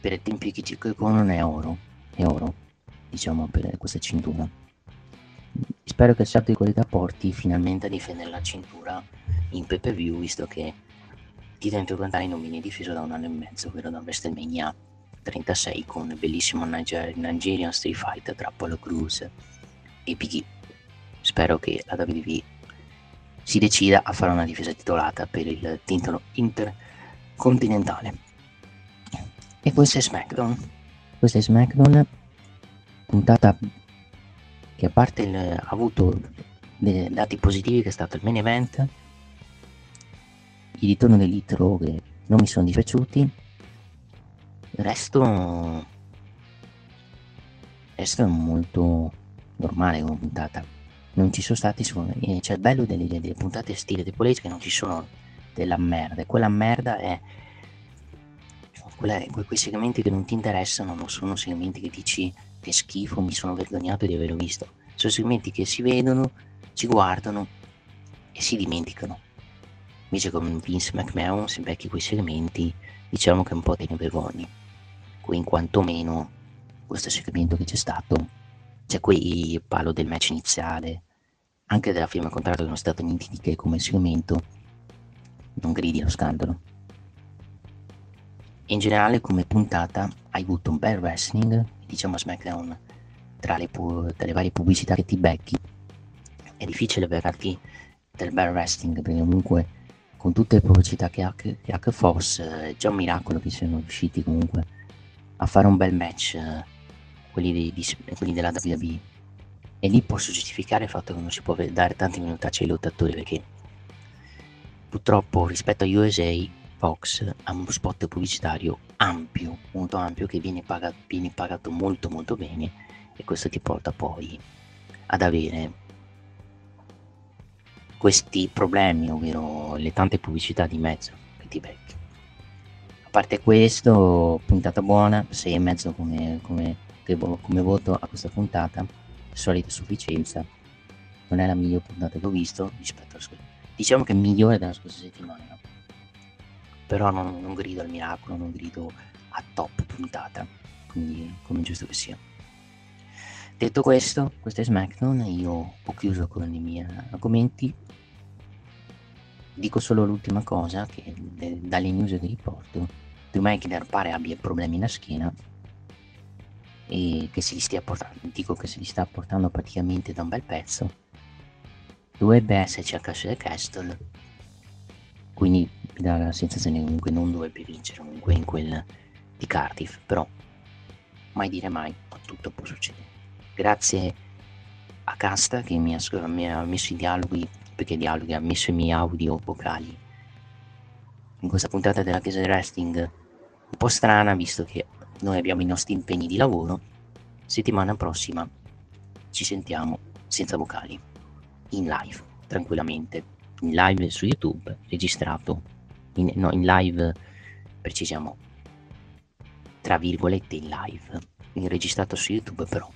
per i tempi che ci non è oro, è oro diciamo, per questa cintura. Spero che il salto di qualità porti finalmente a difendere la cintura in pay per view, visto che il titolo intercontinentale non viene difeso da un anno e mezzo, ovvero da WrestleMania 36 con il bellissimo Niger- Nigerian Street Fight tra Apollo Cruz e Biggie. Spero che la WWE si decida a fare una difesa titolata per il titolo intercontinentale. E questo è SmackDown. Questo è SmackDown puntata che a parte il, ha avuto dei dati positivi che è stato il main event, il ritorno dell'Hit Raw che non mi sono dispiaciuti, il resto, resto è molto normale come puntata. Non ci sono stati, c'è cioè il bello delle, delle puntate stile di Police che non ci sono della merda, e quella merda è quella, quei segmenti che non ti interessano non sono segmenti che dici che schifo, mi sono vergognato di averlo visto. Sono segmenti che si vedono, ci guardano e si dimenticano. Invece con Vince McMahon, se becchi quei segmenti, diciamo che un po' te ne vergogni. In quanto meno questo segmento che c'è stato, c'è qui il palo del match iniziale, anche della firma contratto non è stato niente che come segmento, non gridi lo scandalo. In generale come puntata hai avuto un bel wrestling, diciamo SmackDown, tra le, pu- tra le varie pubblicità che ti becchi, è difficile beccarti del bel wrestling perché comunque con tutte le pubblicità che ha, che ha Force è già un miracolo che siano riusciti comunque a fare un bel match quelli, di, di, quelli della WWE e lì posso giustificare il fatto che non si può dare tanti minutacci ai lottatori perché purtroppo rispetto a USA Fox ha uno spot pubblicitario ampio, molto ampio, che viene pagato, viene pagato molto molto bene e questo ti porta poi ad avere questi problemi, ovvero le tante pubblicità di mezzo che ti becchi. Parte questo, puntata buona, 6 e mezzo come, come, come voto a questa puntata, solita sufficienza. Non è la migliore puntata che ho visto rispetto alla scorsa. Diciamo che è migliore della scorsa settimana però non, non grido al miracolo, non grido a top puntata, quindi come giusto che sia. Detto questo, questo è SmackDown, io ho chiuso con i miei argomenti. Dico solo l'ultima cosa, che dalle news che riporto, Drew McIntyre pare abbia problemi alla schiena e che se li stia portando, dico che se li sta portando praticamente da un bel pezzo. dovrebbe esserci a Castle Castle, quindi mi dà la sensazione che comunque non dovrebbe vincere comunque in quel di Cardiff, però mai dire mai, tutto può succedere. Grazie a Casta che mi ha, mi ha messo i dialoghi, perché dialoghi, ha messo i miei audio vocali in questa puntata della Chiesa del Wrestling un po' strana visto che noi abbiamo i nostri impegni di lavoro. Settimana prossima ci sentiamo senza vocali, in live, tranquillamente, in live su YouTube, registrato, in, no, in live, precisiamo, tra virgolette in live, in registrato su YouTube però,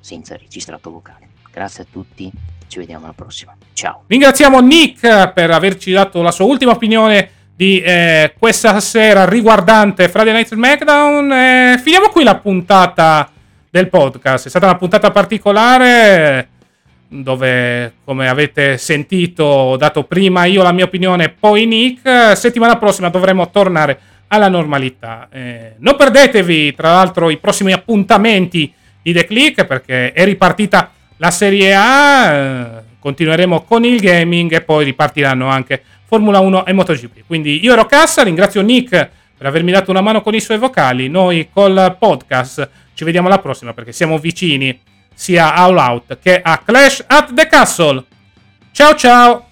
senza registrato vocale. Grazie a tutti, ci vediamo alla prossima. Ciao. Ringraziamo Nick per averci dato la sua ultima opinione di eh, questa sera riguardante Friday Night SmackDown. Eh, finiamo qui la puntata del podcast. È stata una puntata particolare dove, come avete sentito, ho dato prima io la mia opinione, poi Nick. Settimana prossima dovremo tornare alla normalità. Eh, non perdetevi, tra l'altro, i prossimi appuntamenti di The Click perché è ripartita la Serie A. Eh, continueremo con il gaming e poi ripartiranno anche Formula 1 e MotoGP. Quindi io ero Cassa, ringrazio Nick per avermi dato una mano con i suoi vocali. Noi col podcast ci vediamo alla prossima perché siamo vicini sia a All Out che a Clash at the Castle. Ciao ciao!